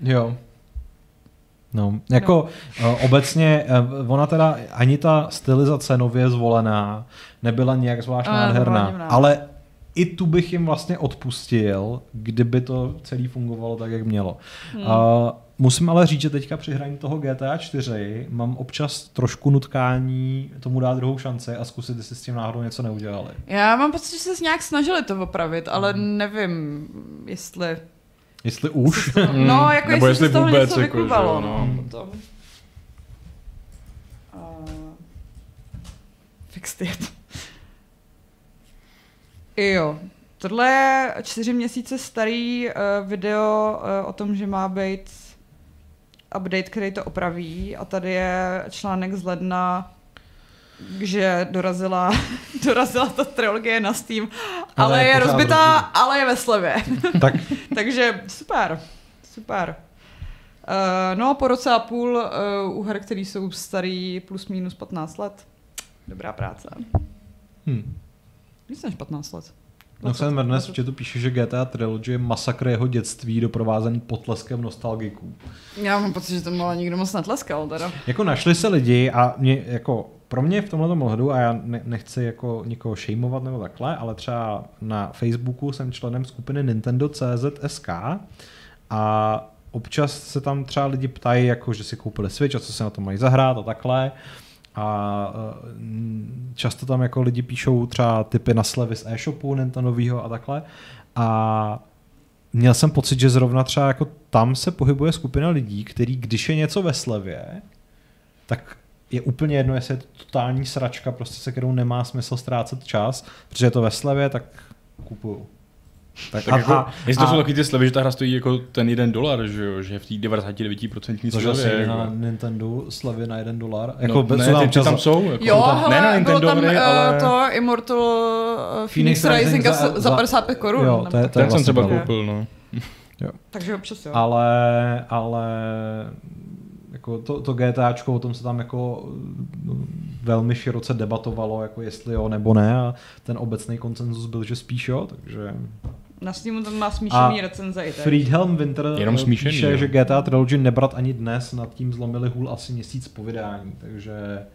Jo. No, jako no. Uh, obecně uh, ona teda ani ta stylizace nově zvolená nebyla nějak zvlášť nádherná, ale i tu bych jim vlastně odpustil, kdyby to celý fungovalo tak, jak mělo. Hmm. Uh, musím ale říct, že teďka při hraní toho GTA 4 mám občas trošku nutkání tomu dát druhou šanci a zkusit, jestli s tím náhodou něco neudělali. Já mám pocit, že se nějak snažili to opravit, ale hmm. nevím, jestli Jestli už? To, no, jako Nebo jestli, jestli vůbec, něco jako, že, no. no. Potom. Uh, fixed it. Jo. Tohle je čtyři měsíce starý uh, video uh, o tom, že má být update, který to opraví a tady je článek z ledna že dorazila, dorazila ta trilogie na Steam, ale, ale je rozbitá, ale je ve slevě. Tak. Takže super, super. Uh, no a po roce a půl uh, u her, které jsou starý plus minus 15 let, dobrá práce. Hmm. Víc než 15 let. No jsem dnes v tu píše, že GTA Trilogy je masakr jeho dětství doprovázený potleskem nostalgiků. Já mám pocit, že to malo nikdo moc netleskal teda. Jako našli se lidi a mě jako pro mě v tomhle ohledu, a já nechci jako nikoho šejmovat nebo takhle, ale třeba na Facebooku jsem členem skupiny Nintendo CZSK a občas se tam třeba lidi ptají, jako, že si koupili Switch a co se na to mají zahrát a takhle. A e, často tam jako lidi píšou třeba typy na slevy z e-shopu Nintendovýho a takhle. A měl jsem pocit, že zrovna třeba jako tam se pohybuje skupina lidí, který když je něco ve slevě, tak je úplně jedno, jestli je to totální sračka, prostě se kterou nemá smysl ztrácet čas, protože je to ve slevě, tak kupuju. Tak, tak a, jako, a, jestli to a, jsou taky ty slevy, že ta hra stojí jako ten jeden dolar, že jo, že v té 99% slevě. Jako. na Nintendo slevy na jeden dolar. Jako no, ne, tam, ty, tam jsou. Jako, jo, tam, hele, ne na Nintendo tam, hry, eh, ale... to Immortal uh, Phoenix, Phoenix Rising za, za, za 55 korun. Jo, to je, to je vlastně jsem třeba koupil, no. Jo. Takže občas jo. Ale, ale jako to, to GTAčko, o tom se tam jako no, velmi široce debatovalo, jako jestli jo nebo ne a ten obecný koncenzus byl, že spíš jo, takže... Na Steamu tam má smíšený recenze i teď. Friedhelm Winter Jenom smíšený, píše, jo. že GTA Trilogy nebrat ani dnes, nad tím zlomili hůl asi měsíc po vydání, takže,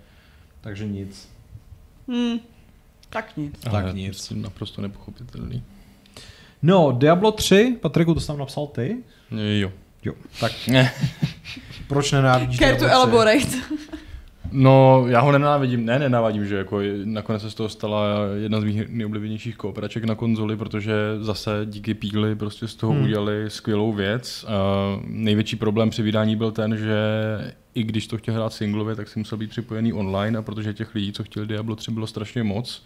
takže nic. Hmm, tak nic. Ale tak nic. Naprosto nepochopitelný. No, Diablo 3, Patriku, to jsi tam napsal ty? Jo. Jo, tak proč nenávidíš Care to elaborate. No, já ho nenávidím, ne, nenávidím, že jako nakonec se z toho stala jedna z mých nejoblíbenějších kooperaček na konzoli, protože zase díky Pígli prostě z toho hmm. udělali skvělou věc. Uh, největší problém při vydání byl ten, že i když to chtěl hrát singlově, tak si musel být připojený online a protože těch lidí, co chtěli Diablo 3, bylo strašně moc,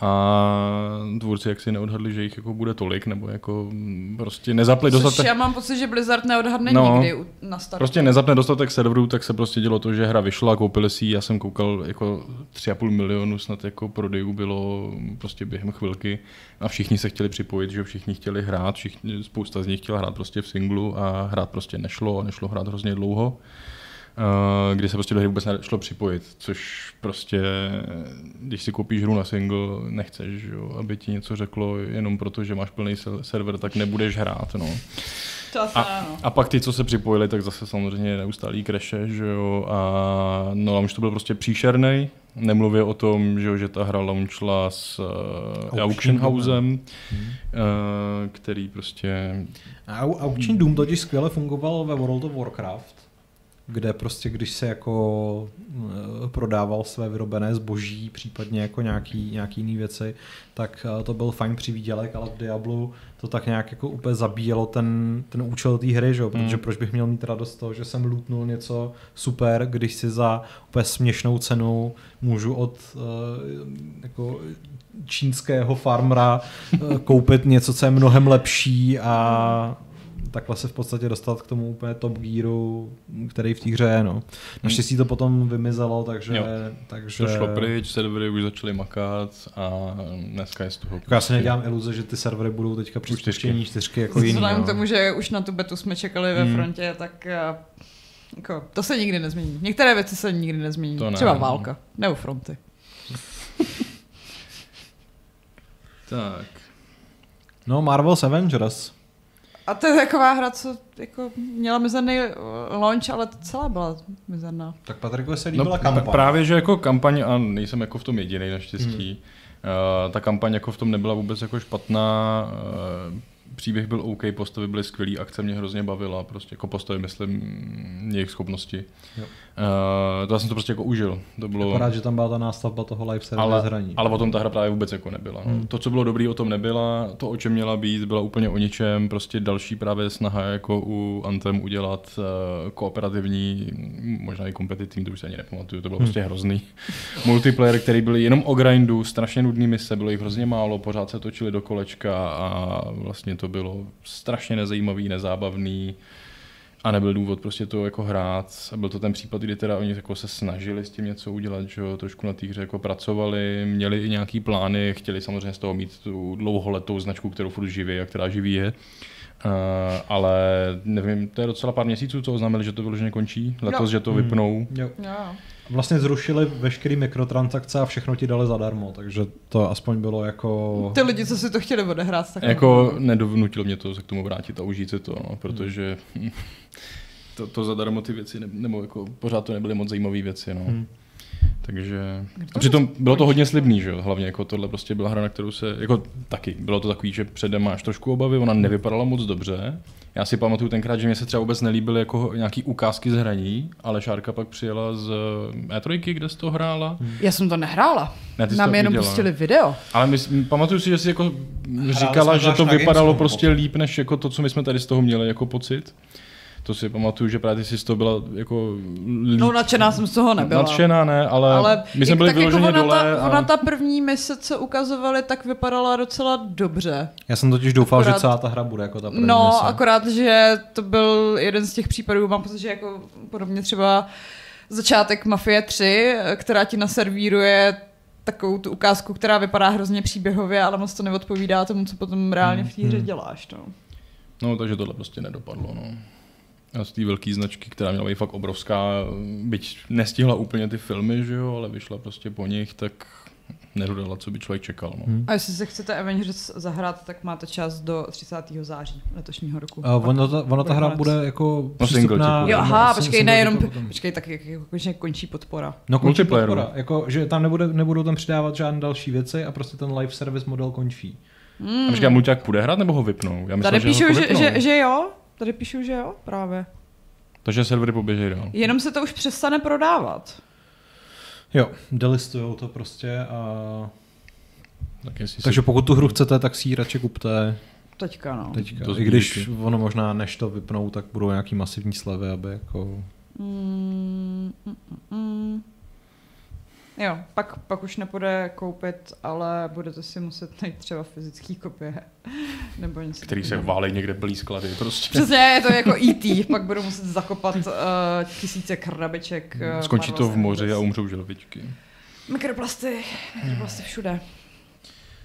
a tvůrci jak si neodhadli, že jich jako bude tolik, nebo jako prostě nezapli dostatek... Já mám pocit, že Blizzard neodhadne no, nikdy na startu. Prostě nezapne dostatek serverů, tak se prostě dělo to, že hra vyšla, koupili si já jsem koukal jako 3,5 milionu snad jako prodejů bylo prostě během chvilky a všichni se chtěli připojit, že všichni chtěli hrát, všichni, spousta z nich chtěla hrát prostě v singlu a hrát prostě nešlo a nešlo hrát hrozně dlouho. Eh, kdy se prostě do hry vůbec nešlo připojit, což prostě, když si koupíš hru na single, nechceš, jo, aby ti něco řeklo jenom proto, že máš plný server, tak nebudeš hrát, no. A, a pak ty, co se připojili, tak zase samozřejmě neustálý kreše, že jo, a no a už to byl prostě příšerný. Nemluvě o tom, že, jo, že ta hra launchla s uh, Auction Housem, hmm. uh, který prostě... A Auction Doom totiž skvěle fungoval ve World of Warcraft, kde prostě když se jako eh, prodával své vyrobené zboží, případně jako nějaký, nějaký jiný věci, tak eh, to byl fajn přivídělek, ale v Diablu to tak nějak jako úplně zabíjelo ten, ten účel té hry, že? protože mm. proč bych měl mít radost z toho, že jsem lootnul něco super, když si za úplně směšnou cenu můžu od uh, jako čínského farmera uh, koupit něco, co je mnohem lepší a takhle se v podstatě dostat k tomu úplně top gearu, který v té hře je. No. Naštěstí to potom vymizelo, takže... Jo. takže... To šlo pryč, servery už začaly makat a dneska je z toho... Já si nedělám iluze, že ty servery budou teďka při spuštění čtyřky jako jiný. Vzhledem k tomu, že už na tu betu jsme čekali ve hmm. frontě, tak eh, jako, to se nikdy nezmění. Některé věci se nikdy nezmění. To ne, Třeba válka, nebo fronty. tak. No, Marvel's Avengers. A to je taková hra, co jako měla mizerný launch, ale celá byla mizerná. Tak Patriku se líbila no, kampaň. Právě, že jako kampaň, a nejsem jako v tom jediný naštěstí, hmm. uh, ta kampaň jako v tom nebyla vůbec jako špatná. Uh, příběh byl OK, postavy byly skvělý, akce mě hrozně bavila, prostě jako postavy, myslím, jejich schopnosti. Jo. Uh, to já jsem to prostě jako užil. To bylo... Akorát, že tam byla ta nástavba toho live service ale, hraní. Ale o tom ta hra právě vůbec jako nebyla. No. Hmm. To, co bylo dobrý, o tom nebyla. To, o čem měla být, byla úplně o ničem. Prostě další právě snaha jako u Anthem udělat uh, kooperativní, možná i kompetitivní, to už se ani nepamatuju, to bylo hmm. prostě hrozný. Multiplayer, který byl jenom o grindu, strašně nudný mise, bylo jich hrozně málo, pořád se točili do kolečka a vlastně to bylo strašně nezajímavý, nezábavný a nebyl důvod prostě to jako hrát. A byl to ten případ, kdy teda oni jako se snažili s tím něco udělat, že jo, trošku na té hře jako pracovali, měli i nějaký plány, chtěli samozřejmě z toho mít tu dlouholetou značku, kterou furt živí a která živí je. Uh, ale nevím, to je docela pár měsíců, co oznámili, že to vyloženě končí, letos, jo. že to vypnou. Mm, jo. Jo. Vlastně zrušili veškeré mikrotransakce a všechno ti dali zadarmo, takže to aspoň bylo jako... Ty lidi, co si to chtěli odehrát, tak... Jako nedovnutilo mě to se k tomu vrátit a užít si to, no, protože to, to zadarmo ty věci, ne, nebo jako pořád to nebyly moc zajímavé věci, no. Hmm. Takže a přitom bylo to hodně slibný, že jo? Hlavně jako tohle prostě byla hra, na kterou se, jako taky, bylo to takový, že předem máš trošku obavy, ona nevypadala moc dobře. Já si pamatuju tenkrát, že mě se třeba vůbec nelíbily jako nějaký ukázky z hraní, ale Šárka pak přijela z E3, kde jsi to hrála. Já jsem to nehrála. Ne, ty Nám jenom pustili video. Ale my, pamatuju si, že jsi jako říkala, že to vypadalo prostě líp, než jako to, co my jsme tady z toho měli jako pocit to si pamatuju, že právě ty jsi z toho byla jako... Líp. No nadšená jsem z toho nebyla. Nadšená ne, ale, ale my jsme byli vyloženě jako dole. Ta, a... ona ta první mise, co ukazovali, tak vypadala docela dobře. Já jsem totiž doufal, akorát, že celá ta hra bude jako ta první No, mise. akorát, že to byl jeden z těch případů, mám pocit, že jako podobně třeba začátek Mafie 3, která ti naservíruje takovou tu ukázku, která vypadá hrozně příběhově, ale moc to neodpovídá tomu, co potom reálně v té hře hmm. děláš. No. no, takže tohle prostě nedopadlo. No z té velké značky, která měla být fakt obrovská, byť nestihla úplně ty filmy, že jo, ale vyšla prostě po nich, tak nedodala, co by člověk čekal. No. Hmm. A jestli se chcete Avengers zahrát, tak máte čas do 30. září letošního roku. A ono, ta, ono ta hra bude jako no, přístupná... Jo, aha, počkej, ne, jenom, počkej, tak jak, jak, jak končí podpora. No končí podpora, jako, že tam nebude, nebudou tam přidávat žádné další věci a prostě ten live service model končí. Hmm. A počkej, a mulťák půjde hrát nebo ho vypnou? Já myslím, Tady píšu, že, že, že, že jo, Tady píšu, že jo, právě. Takže servery poběží dál. Jenom se to už přestane prodávat. Jo, delistujou to prostě a... Tak Takže si... pokud tu hru chcete, tak si ji radši kupte. Teďka, no. Teďka. To I když ono možná, než to vypnou, tak budou nějaký masivní slevy, aby jako... Mm, mm, mm. Jo, pak, pak už nepůjde koupit, ale budete si muset najít třeba fyzický kopie. Nebo něco. Který se válej někde plý sklady prostě. Přesně, je to jako E.T. pak budu muset zakopat uh, tisíce krabiček. Uh, Skončí to v moři a umřou želvičky. Mikroplasty, mikroplasty všude.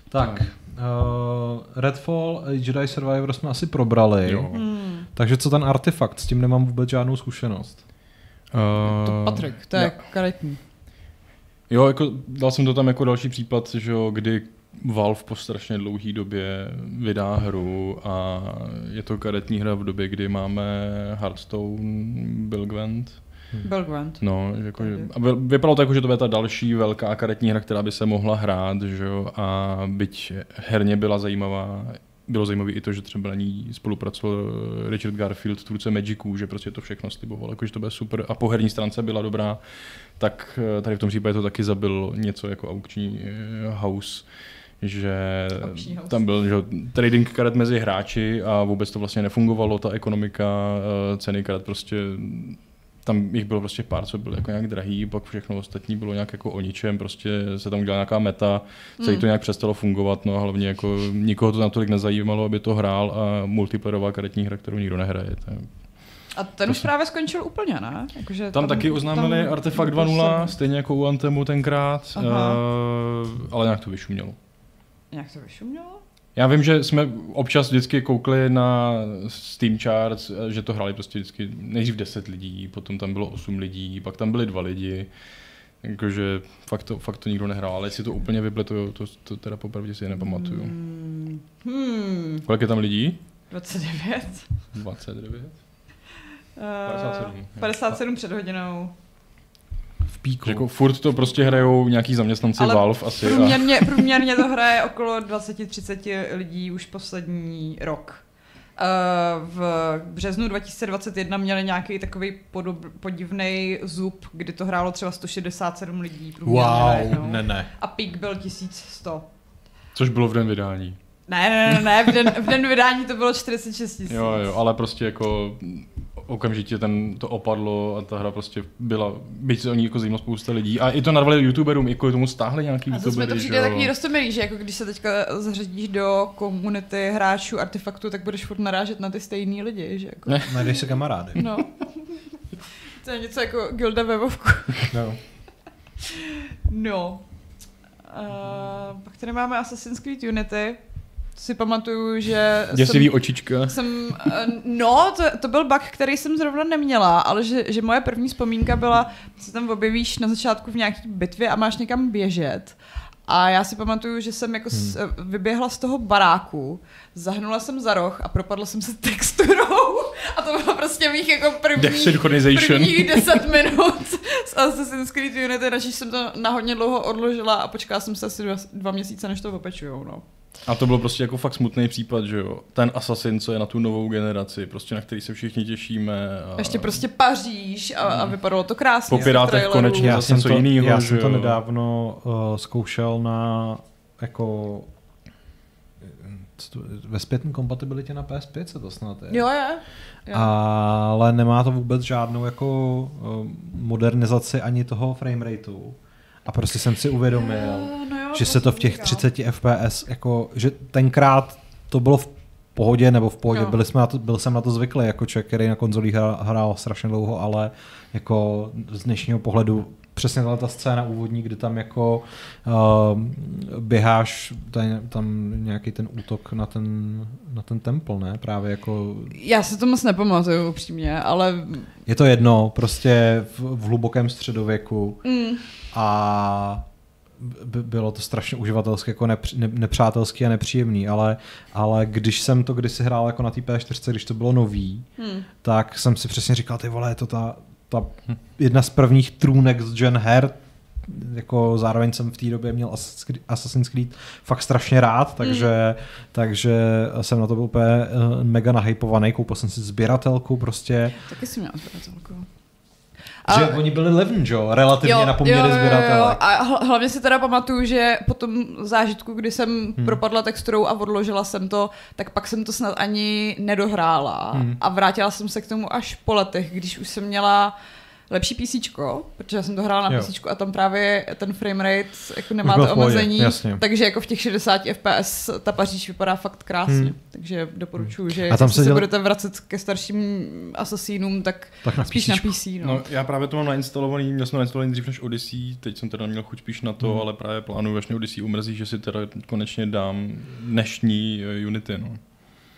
Tak, uh, Redfall, Jedi Survivor jsme asi probrali. Jo. Hmm. Takže co ten artefakt? S tím nemám vůbec žádnou zkušenost. Uh, to Patrik, to je no. karetní. Jo, jako dal jsem to tam jako další případ, že jo, kdy Valve po strašně dlouhé době vydá hru a je to karetní hra v době, kdy máme Hearthstone, Bill Gwent. Bill Gwent. No, jako, a vypadalo to jako, že to je ta další velká karetní hra, která by se mohla hrát, že jo, a byť herně byla zajímavá, bylo zajímavé i to, že třeba na ní spolupracoval Richard Garfield, tvůrce Magicu, že prostě to všechno sliboval, jakože to bude super a po herní stránce byla dobrá, tak eh, tady v tom případě to taky zabil něco jako aukční eh, house, že tam byl že, trading karet mezi hráči a vůbec to vlastně nefungovalo, ta ekonomika, eh, ceny karet prostě tam jich bylo prostě pár, co byly jako nějak drahý, pak všechno ostatní bylo nějak jako o ničem, prostě se tam udělala nějaká meta, celý mm. to nějak přestalo fungovat, no a hlavně jako nikoho to natolik nezajímalo, aby to hrál a multiplayerová karetní hra, kterou nikdo nehraje. To je... A ten už právě skončil úplně, ne? Jakože tam, tam taky oznámili tam Artefakt 2.0, stejně jako u Antemu tenkrát, uh, ale nějak to vyšumělo. Nějak to vyšumělo? Já vím, že jsme občas vždycky koukli na Steam Charts, že to hráli prostě vždycky nejdřív 10 lidí, potom tam bylo 8 lidí, pak tam byli dva lidi. Jakože fakt to, fakt to nikdo nehrál, ale jestli to úplně vyble, to, to, to teda popravdě si nepamatuju. Hmm. hmm. Kolik je tam lidí? 29. 29? Uh, 57. 57 před hodinou v píku. Jako furt to prostě hrajou nějaký zaměstnanci Ale Valve asi. Průměrně, a... průměrně to hraje okolo 20-30 lidí už poslední rok. Uh, v březnu 2021 měli nějaký takový podob, podivný zub, kdy to hrálo třeba 167 lidí. Wow, ne, ne. A pík byl 1100. Což bylo v den vydání. Ne, ne, ne, ne, v den, v den vydání to bylo 46 tisíc. Jo, jo, ale prostě jako okamžitě ten, to opadlo a ta hra prostě byla, byť se o ní jako zajímalo spousta lidí. A i to narvali youtuberům, i kvůli tomu stáhli nějaký a youtubery. A to přijde takový rostomilý, že jako když se teďka zařadíš do komunity hráčů artefaktu, tak budeš furt narážet na ty stejný lidi, že jako. Ne. Najdeš se kamarády. No. To je něco jako Gilda ve Vovku. No. no. Uh, pak tady máme Assassin's Creed Unity, si pamatuju, že Děsivý jsem, očička. Jsem, eh, no, to, to byl bug, který jsem zrovna neměla, ale že, že moje první vzpomínka byla, se tam objevíš na začátku v nějaké bitvě a máš někam běžet. A já si pamatuju, že jsem jako hmm. s, vyběhla z toho baráku, zahnula jsem za roh a propadla jsem se texturou. A to bylo prostě mých jako první, první 10 minut z Assassin's Creed Unity, než jsem to na hodně dlouho odložila a počkala jsem se asi dva, dva měsíce, než to opečujou. No. A to byl prostě jako fakt smutný případ, že jo. Ten Assassin, co je na tu novou generaci, prostě na který se všichni těšíme. A... Ještě prostě Paříž a, a vypadalo to krásně. Po Pirátech konečně já jsem to, jinýho, Já jsem to nedávno uh, zkoušel na jako ve zpětné kompatibilitě na PS5 se to snad je. Jo, je. jo. Ale nemá to vůbec žádnou jako uh, modernizaci ani toho framerateu. A prostě jsem si uvědomil, uh, no jo, že se to v těch 30 FPS, jako, že tenkrát to bylo v pohodě nebo v pohodě, no. byli jsme na to, byl jsem na to zvyklý jako člověk, který na konzolích hrál strašně dlouho, ale jako z dnešního pohledu přesně ta scéna úvodní, kdy tam jako uh, běháš, tady, tam nějaký ten útok na ten, na ten temple, ne? Právě jako... Já se to moc nepamatuju upřímně, ale... Je to jedno, prostě v, v hlubokém středověku mm. a bylo to strašně uživatelské, jako nepř, ne, nepřátelský a nepříjemný, ale, ale když jsem to kdysi hrál jako na té P4, když to bylo nový, hmm. tak jsem si přesně říkal, ty vole, je to ta, ta jedna z prvních true next gen her, jako zároveň jsem v té době měl Assassin's Creed fakt strašně rád, takže, hmm. takže jsem na to byl úplně eh, mega nahypovaný, koupil jsem si sběratelku prostě. Taky jsem měl sběratelku. A, že oni byli levní, jo, relativně jo, na poměry sběratele. A hlavně si teda pamatuju, že po tom zážitku, kdy jsem hmm. propadla texturou a odložila jsem to, tak pak jsem to snad ani nedohrála. Hmm. A vrátila jsem se k tomu až po letech, když už jsem měla lepší PC, protože já jsem to hrála na PC a tam právě ten frame rate jako nemáte omezení, jasně. takže jako v těch 60 FPS ta Paříž vypadá fakt krásně. Hmm. Takže doporučuji, že a tam se, děl... se budete vracet ke starším asasínům, tak, tak na spíš na PC. No. no. já právě to mám nainstalovaný, měl jsem nainstalovaný dřív než Odyssey, teď jsem teda měl chuť spíš na to, hmm. ale právě plánuju, až mě Odyssey umrzí, že si teda konečně dám dnešní eh, Unity. No.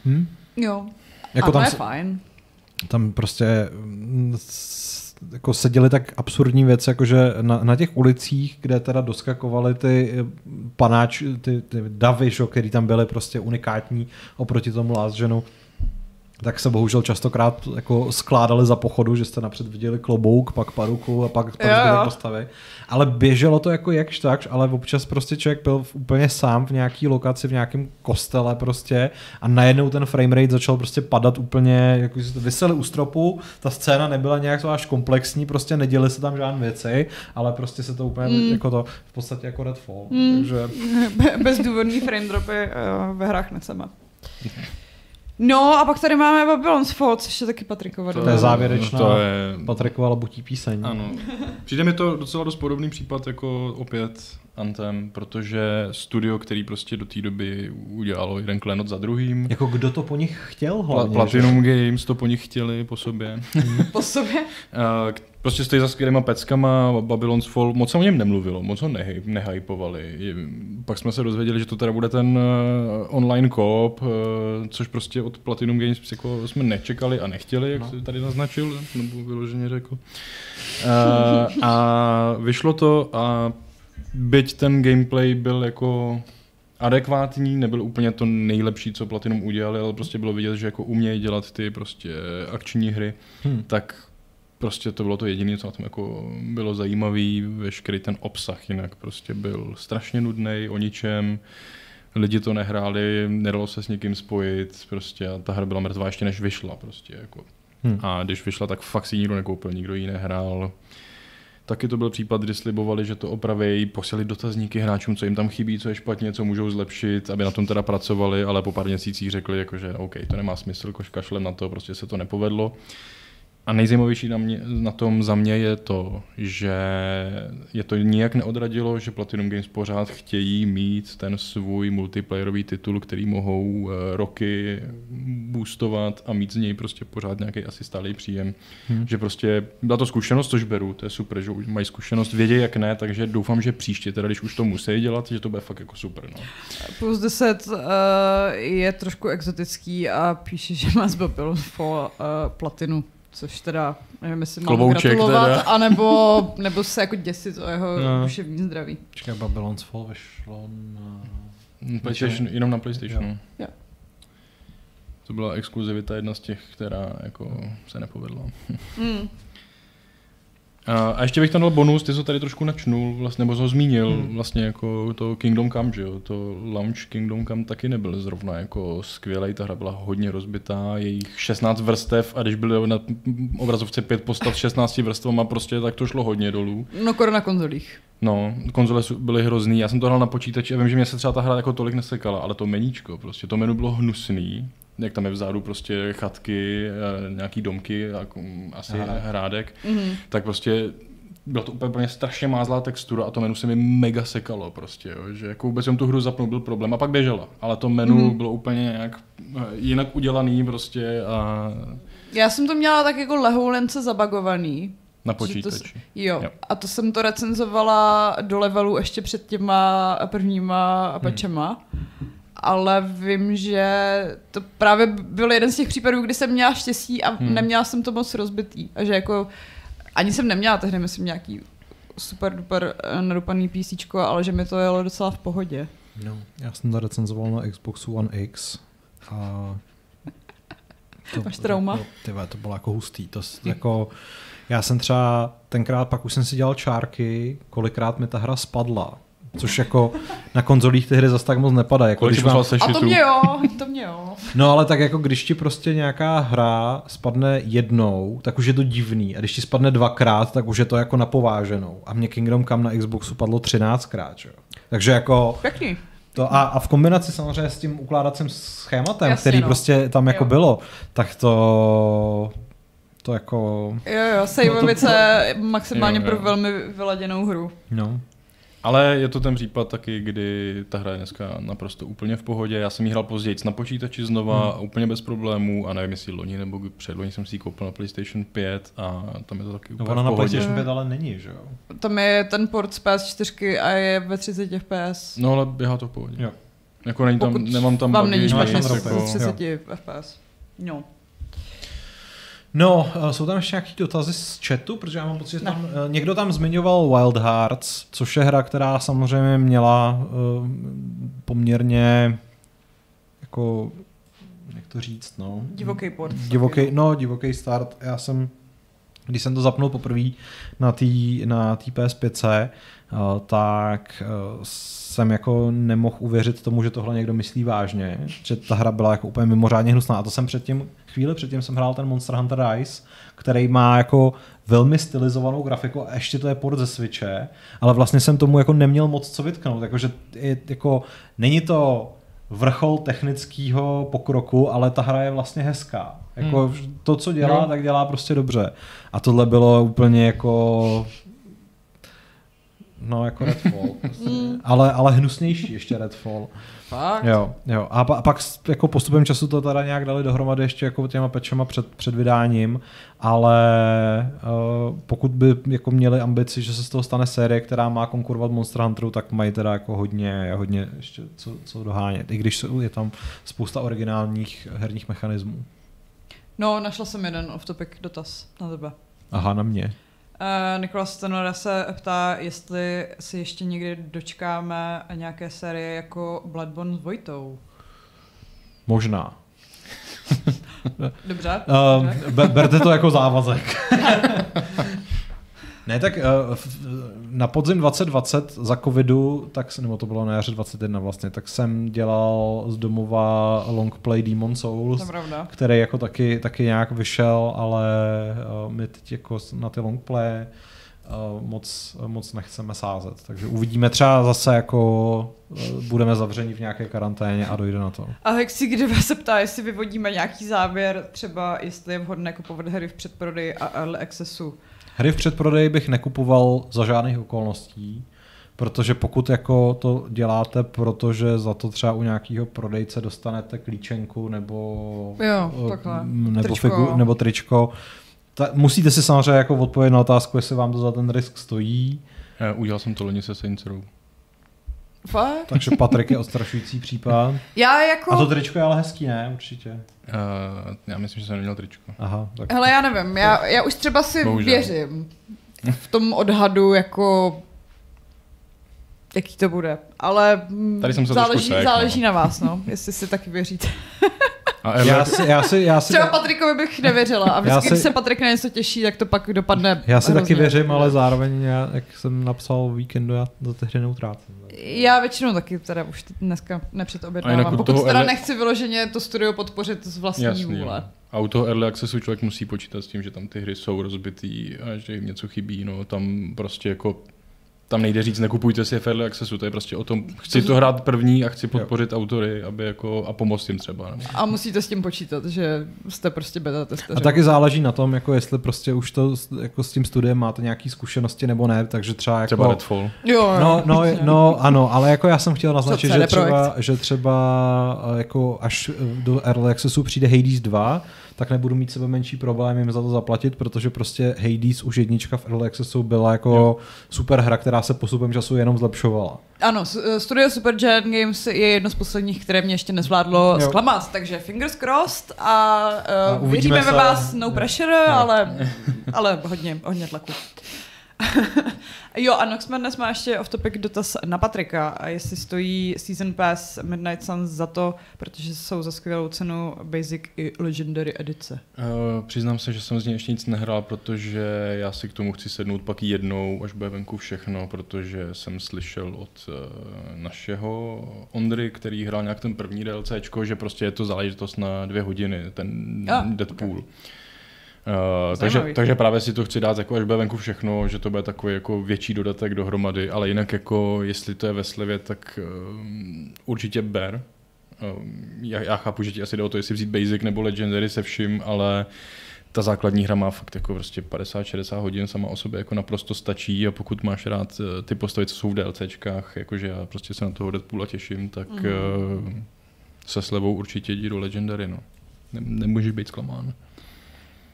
Hmm? Jo, jako a tam to je se... fajn tam prostě mm, jako se děly tak absurdní věci, jakože na, na těch ulicích, kde teda doskakovaly ty eh, panáč, ty, ty davy, šo, který tam byly prostě unikátní oproti tomu Last Genu, tak se bohužel častokrát jako skládali za pochodu, že jste napřed viděli klobouk, pak paruku a pak, pak zbytek postavy. Ale běželo to jako jakž tak, ale občas prostě člověk byl úplně sám v nějaký lokaci, v nějakém kostele prostě a najednou ten framerate začal prostě padat úplně, jako se to vyseli u stropu, ta scéna nebyla nějak až komplexní, prostě neděli se tam žádné věci, ale prostě se to úplně mm. jako to v podstatě jako Redfall. Mm. Takže... Bezdůvodný frame dropy uh, ve hrách neceme. No a pak tady máme Babylon's Fall, což je taky Patrikova To je závěrečná to je... Patrikova labutí píseň. Ano. Přijde mi to docela dost podobný případ jako opět Anthem, protože studio, který prostě do té doby udělalo jeden klenot za druhým. Jako kdo to po nich chtěl hlavně? Platinum že? Games to po nich chtěli po sobě. po sobě? prostě stojí za skvělýma peckama, Babylon's Fall, moc se o něm nemluvilo, moc ho nehy, nehypovali. Pak jsme se dozvěděli, že to teda bude ten uh, online koop, uh, což prostě od Platinum Games jako jsme nečekali a nechtěli, jak no. si tady naznačil, nebo vyloženě řekl. Uh, a vyšlo to a byť ten gameplay byl jako adekvátní, nebyl úplně to nejlepší, co Platinum udělali, ale prostě bylo vidět, že jako umějí dělat ty prostě akční hry, hmm. tak prostě to bylo to jediné, co na tom jako bylo zajímavé, veškerý ten obsah jinak prostě byl strašně nudný o ničem, lidi to nehráli, nedalo se s někým spojit, prostě a ta hra byla mrtvá ještě než vyšla prostě jako. Hmm. A když vyšla, tak fakt si nikdo nekoupil, nikdo ji nehrál. Taky to byl případ, kdy slibovali, že to opraví, posílali dotazníky hráčům, co jim tam chybí, co je špatně, co můžou zlepšit, aby na tom teda pracovali, ale po pár měsících řekli, jako, že OK, to nemá smysl, kašlem na to, prostě se to nepovedlo. A nejzajímavější na, mě, na tom za mě je to, že je to nijak neodradilo, že Platinum Games pořád chtějí mít ten svůj multiplayerový titul, který mohou uh, roky boostovat a mít z něj prostě pořád nějaký asi stálý příjem. Hmm. Že prostě byla to zkušenost, což beru, to je super, že už mají zkušenost, vědí jak ne, takže doufám, že příště, teda když už to musí dělat, že to bude fakt jako super. No. Plus 10 uh, je trošku exotický a píše, že má zbavil po uh, platinu což teda nevím, jestli mám Klobouček gratulovat, teda. anebo nebo se jako děsit o jeho no. duševní zdraví. Čekaj, Babylon's Fall vyšlo na... PlayStation, jenom na PlayStationu. Jo. jo. To byla exkluzivita jedna z těch, která jako se nepovedla. Mm. A ještě bych tam dal bonus, ty jsi tady trošku načnul, vlastně, nebo jsi ho zmínil, hmm. vlastně jako to Kingdom Come, že jo, to launch Kingdom Come taky nebyl zrovna jako skvělý, ta hra byla hodně rozbitá, jejich 16 vrstev a když byly na obrazovce 5 postav 16 vrstvama prostě, tak to šlo hodně dolů. No koro na konzolích. No, konzole byly hrozný, já jsem to hrál na počítači a vím, že mě se třeba ta hra jako tolik nesekala, ale to meníčko, prostě to menu bylo hnusný, jak tam je vzadu prostě chatky, eh, nějaký domky, asi Aha. hrádek, mm-hmm. tak prostě bylo to úplně strašně mázlá textura a to menu se mi mega sekalo prostě, jo, že jako vůbec jsem tu hru zapnul, byl problém a pak běžela, ale to menu mm-hmm. bylo úplně nějak eh, jinak udělaný prostě a... Já jsem to měla tak jako lehoulence zabagovaný, na počítači. To, jo. jo. A to jsem to recenzovala do levelu ještě před těma prvníma patchema. Hmm ale vím, že to právě byl jeden z těch případů, kdy jsem měla štěstí a hmm. neměla jsem to moc rozbitý. A že jako ani jsem neměla tehdy, myslím, nějaký super duper eh, nadupaný PC, ale že mi to jelo docela v pohodě. No, já jsem to recenzoval na Xboxu One X a to, Máš trauma? To, tyhle, to bylo jako hustý. To, jako, já jsem třeba tenkrát, pak už jsem si dělal čárky, kolikrát mi ta hra spadla což jako na konzolích ty hry zase tak moc nepadá. Jako když mám... A to mě jo, to mě jo. No ale tak jako když ti prostě nějaká hra spadne jednou, tak už je to divný. A když ti spadne dvakrát, tak už je to jako napováženou. A mě Kingdom Come na Xboxu padlo třináctkrát, jo. Takže jako... Pěkný. To a, a v kombinaci samozřejmě s tím ukládacím schématem, Jasně, který no. prostě tam jako jo. bylo, tak to to jako... Jo, jo, Sejvovice to... maximálně jo, jo. pro velmi vyladěnou hru. No. Ale je to ten případ taky, kdy ta hra je dneska naprosto úplně v pohodě. Já jsem ji hrál později na počítači znova, hmm. úplně bez problémů a nevím, jestli loni nebo předloni jsem si ji koupil na PlayStation 5 a tam je to taky no, úplně no, ona v pohodě. na PlayStation 5 ale není, že jo? Tam je ten port z PS4 a je ve 30 FPS. No ale běhá to v pohodě. Jo. Jako není tam, Pokud nemám tam vám není špatně jako... 30 FPS. No. No, eh, jsou tam ještě nějaké dotazy z chatu, protože já mám pocit, že tam, uh, někdo tam zmiňoval Wild Hearts, což je hra, která samozřejmě měla uh, poměrně jako, jak to říct, no. Divoký port. Divoký, no, divoký start. Já jsem, když jsem to zapnul poprvé na té na tý PS5, uh, tak uh, jsem jako nemohl uvěřit tomu, že tohle někdo myslí vážně, že ta hra byla jako úplně mimořádně hnusná. A to jsem předtím, chvíli předtím jsem hrál ten Monster Hunter Rise, který má jako velmi stylizovanou grafiku a ještě to je port ze Switche, ale vlastně jsem tomu jako neměl moc co vytknout, jakože je, jako není to vrchol technického pokroku, ale ta hra je vlastně hezká. Jako hmm. to, co dělá, no. tak dělá prostě dobře. A tohle bylo úplně jako No, jako Redfall. Prostě. ale, ale hnusnější ještě Redfall. Fakt? Jo, jo. A, a pak jako postupem času to teda nějak dali dohromady ještě jako těma pečema před, před vydáním, ale uh, pokud by jako měli ambici, že se z toho stane série, která má konkurovat Monster Hunteru, tak mají teda jako hodně, hodně ještě co, co dohánět. I když je tam spousta originálních herních mechanismů. No, našla jsem jeden off-topic dotaz na tebe. Aha, na mě. Uh, Nikolas Tenora se ptá, jestli si ještě někdy dočkáme nějaké série jako Bloodborne s Vojtou. Možná. Dobře. Uh, berte to jako závazek. Ne, tak uh, na podzim 2020 za covidu, tak, nebo to bylo na jaře 21 vlastně, tak jsem dělal z domova longplay Demon Souls, který jako taky, taky nějak vyšel, ale uh, my teď jako na ty longplay uh, moc, moc nechceme sázet. Takže uvidíme třeba zase jako budeme zavřeni v nějaké karanténě a dojde na to. A Hexi, kdyby se ptá, jestli vyvodíme nějaký závěr, třeba jestli je vhodné kupovat hry v předprodeji a early accessu. Hry v předprodeji bych nekupoval za žádných okolností, protože pokud jako to děláte, protože za to třeba u nějakého prodejce dostanete klíčenku nebo, jo, takhle. nebo, tričko. Figu, nebo tričko, ta, musíte si samozřejmě jako odpovědět na otázku, jestli vám to za ten risk stojí. Já udělal jsem to loni se Saints Row. Fakt? Takže Patrik je odstrašující případ. Já jako... A to tričko je ale hezký, ne? Určitě. Uh, já myslím, že jsem neměl tričko. Aha, tak... Hele, já nevím, já, já už třeba si Bohužel. věřím v tom odhadu jako jaký to bude, ale Tady jsem se záleží, záleží no. na vás, no, jestli si taky věříte. A já si, já si, já si, Třeba Patrikovi bych nevěřila a vždycky, si, když se Patrik na něco těší, tak to pak dopadne Já si hrozně. taky věřím, ale zároveň, já, jak jsem napsal víkendu, já do té hry neutrácím. Já většinou taky teda už dneska nepředobědnávám. Pokud teda early... nechci vyloženě to studio podpořit z vlastní Jasný, vůle. A u toho early accessu člověk musí počítat s tím, že tam ty hry jsou rozbitý a že jim něco chybí. No, tam prostě jako tam nejde říct, nekupujte si Fairly Accessu, to je prostě o tom, chci to hrát první a chci podpořit jo. autory aby jako, a pomoct jim třeba. Ne? A musíte s tím počítat, že jste prostě beta testeři. A taky záleží na tom, jako jestli prostě už to jako s tím studiem máte nějaké zkušenosti nebo ne, takže třeba jako... Třeba Redfall. Jo, no, no, no, ano, ale jako já jsem chtěl naznačit, že třeba, že třeba jako až do Early Accessu přijde Hades 2, tak nebudu mít sebe menší problém jim za to zaplatit, protože prostě Hades už jednička v Early Accessu byla jako jo. super hra, která se postupem času jenom zlepšovala. Ano, eh, Studio Supergiant Games je jedno z posledních, které mě ještě nezvládlo jo. zklamat, takže fingers crossed a, uh, a věříme ve vás, no pressure, ale, ale hodně, hodně tlaku. Jo, a Noxman dnes má ještě off-topic dotaz na Patrika. A jestli stojí Season Pass Midnight Suns za to, protože jsou za skvělou cenu Basic i Legendary edice. Uh, přiznám se, že jsem z něj ještě nic nehrál, protože já si k tomu chci sednout pak jednou, až bude venku všechno, protože jsem slyšel od uh, našeho Ondry, který hrál nějak ten první DLCčko, že prostě je to záležitost na dvě hodiny, ten ah, Deadpool. Okay. Uh, takže, takže právě si to chci dát, jako až bude venku všechno, že to bude takový jako větší dodatek dohromady, ale jinak jako jestli to je ve slevě, tak uh, určitě ber. Uh, já, já chápu, že ti asi jde o to, jestli vzít Basic nebo Legendary se vším, ale ta základní hra má fakt jako prostě 50-60 hodin sama o sobě jako naprosto stačí a pokud máš rád eh, ty postavy, co jsou v DLCčkách, jakože já prostě se na toho Deadpoola těším, tak mm. uh, se slevou určitě jdi do Legendary, no. Ne, nemůžeš být zklamán.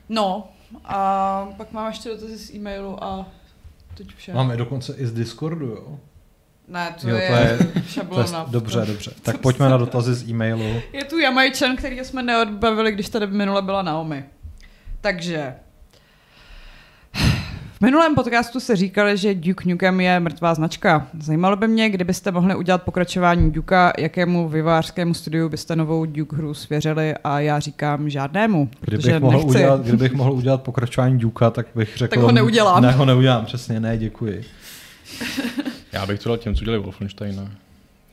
No, a pak mám ještě dotazy z e-mailu a teď vše. Máme dokonce i z Discordu, jo? Ne, to, jo, to je, je šablona. dobře, to, dobře. Tak pojďme na dotazy z e-mailu. Je tu Jamajčan, který jsme neodbavili, když tady minule byla Naomi. Takže minulém podcastu se říkali, že Duke Nukem je mrtvá značka. Zajímalo by mě, kdybyste mohli udělat pokračování Duka, jakému vyvářskému studiu byste novou Duke hru svěřili a já říkám žádnému, kdybych mohl, nechci. udělat, kdybych mohl udělat pokračování Duka, tak bych řekl... Tak ho neudělám. Ne, ho neudělám, přesně, ne, děkuji. já bych to dal těm, co dělali Wolfensteina.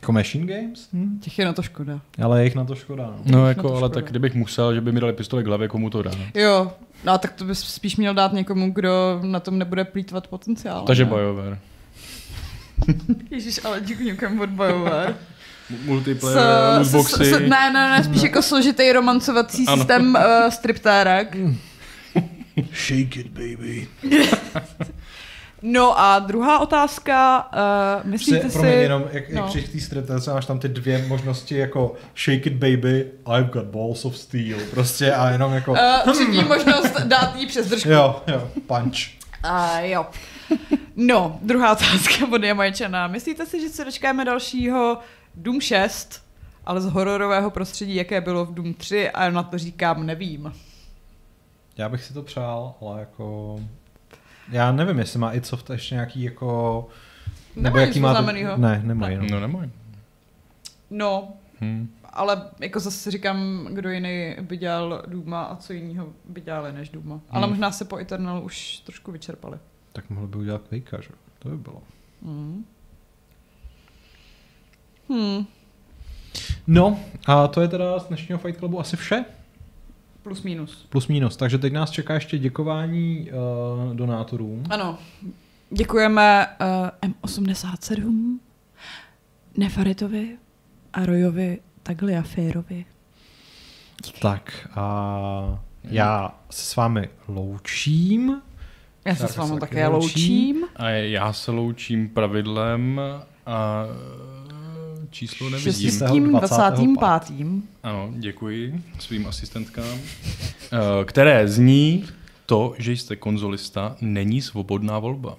Jako Machine Games? Hm? Těch je na to škoda. Ale je jich na to škoda. No, no jako, ale škoda. tak kdybych musel, že by mi dali pistole k hlavě, komu to dá. Jo, no tak to bys spíš měl dát někomu, kdo na tom nebude plítvat potenciál. Takže BioWare. Ježíš, ale díky někomu od BioWare. Multiplayer, lootboxy. Ne, ne, ne, spíš jako složitý romancovací ano. systém uh, striptérek. Shake it, baby. No a druhá otázka, uh, myslíte Pře, si... Promiň, jenom, jak, no. jak při té máš tam ty dvě možnosti jako shake it baby, I've got balls of steel, prostě a jenom jako... Uh, třetí možnost dát jí přes držku. Jo, jo, punch. Uh, jo. No, druhá otázka od Jamajčana. Myslíte si, že se dočkáme dalšího Doom 6, ale z hororového prostředí, jaké bylo v Doom 3 a na to říkám nevím. Já bych si to přál, ale jako já nevím, jestli má i Soft ještě nějaký jako... Nebo jaký má... To... Ne, nemají. No, no nemají. No, hmm. ale jako zase říkám, kdo jiný by dělal Duma a co jiného by dělali než Duma. Hmm. Ale možná se po Eternal už trošku vyčerpali. Tak mohl by udělat Quakea, že? To by bylo. Hmm. Hmm. No, a to je teda z dnešního Fight Clubu asi vše. Plus minus. Plus minus. Takže teď nás čeká ještě děkování uh, donátorům. Ano. Děkujeme uh, M87, Nefaritovi a Rojovi Tagliaférovi. Tak a já se s vámi loučím. Já se s vámi také loučím. A já se loučím pravidlem a číslo nevidím. 25. Ano, děkuji svým asistentkám. Eh, které zní to, že jste konzolista, není svobodná volba.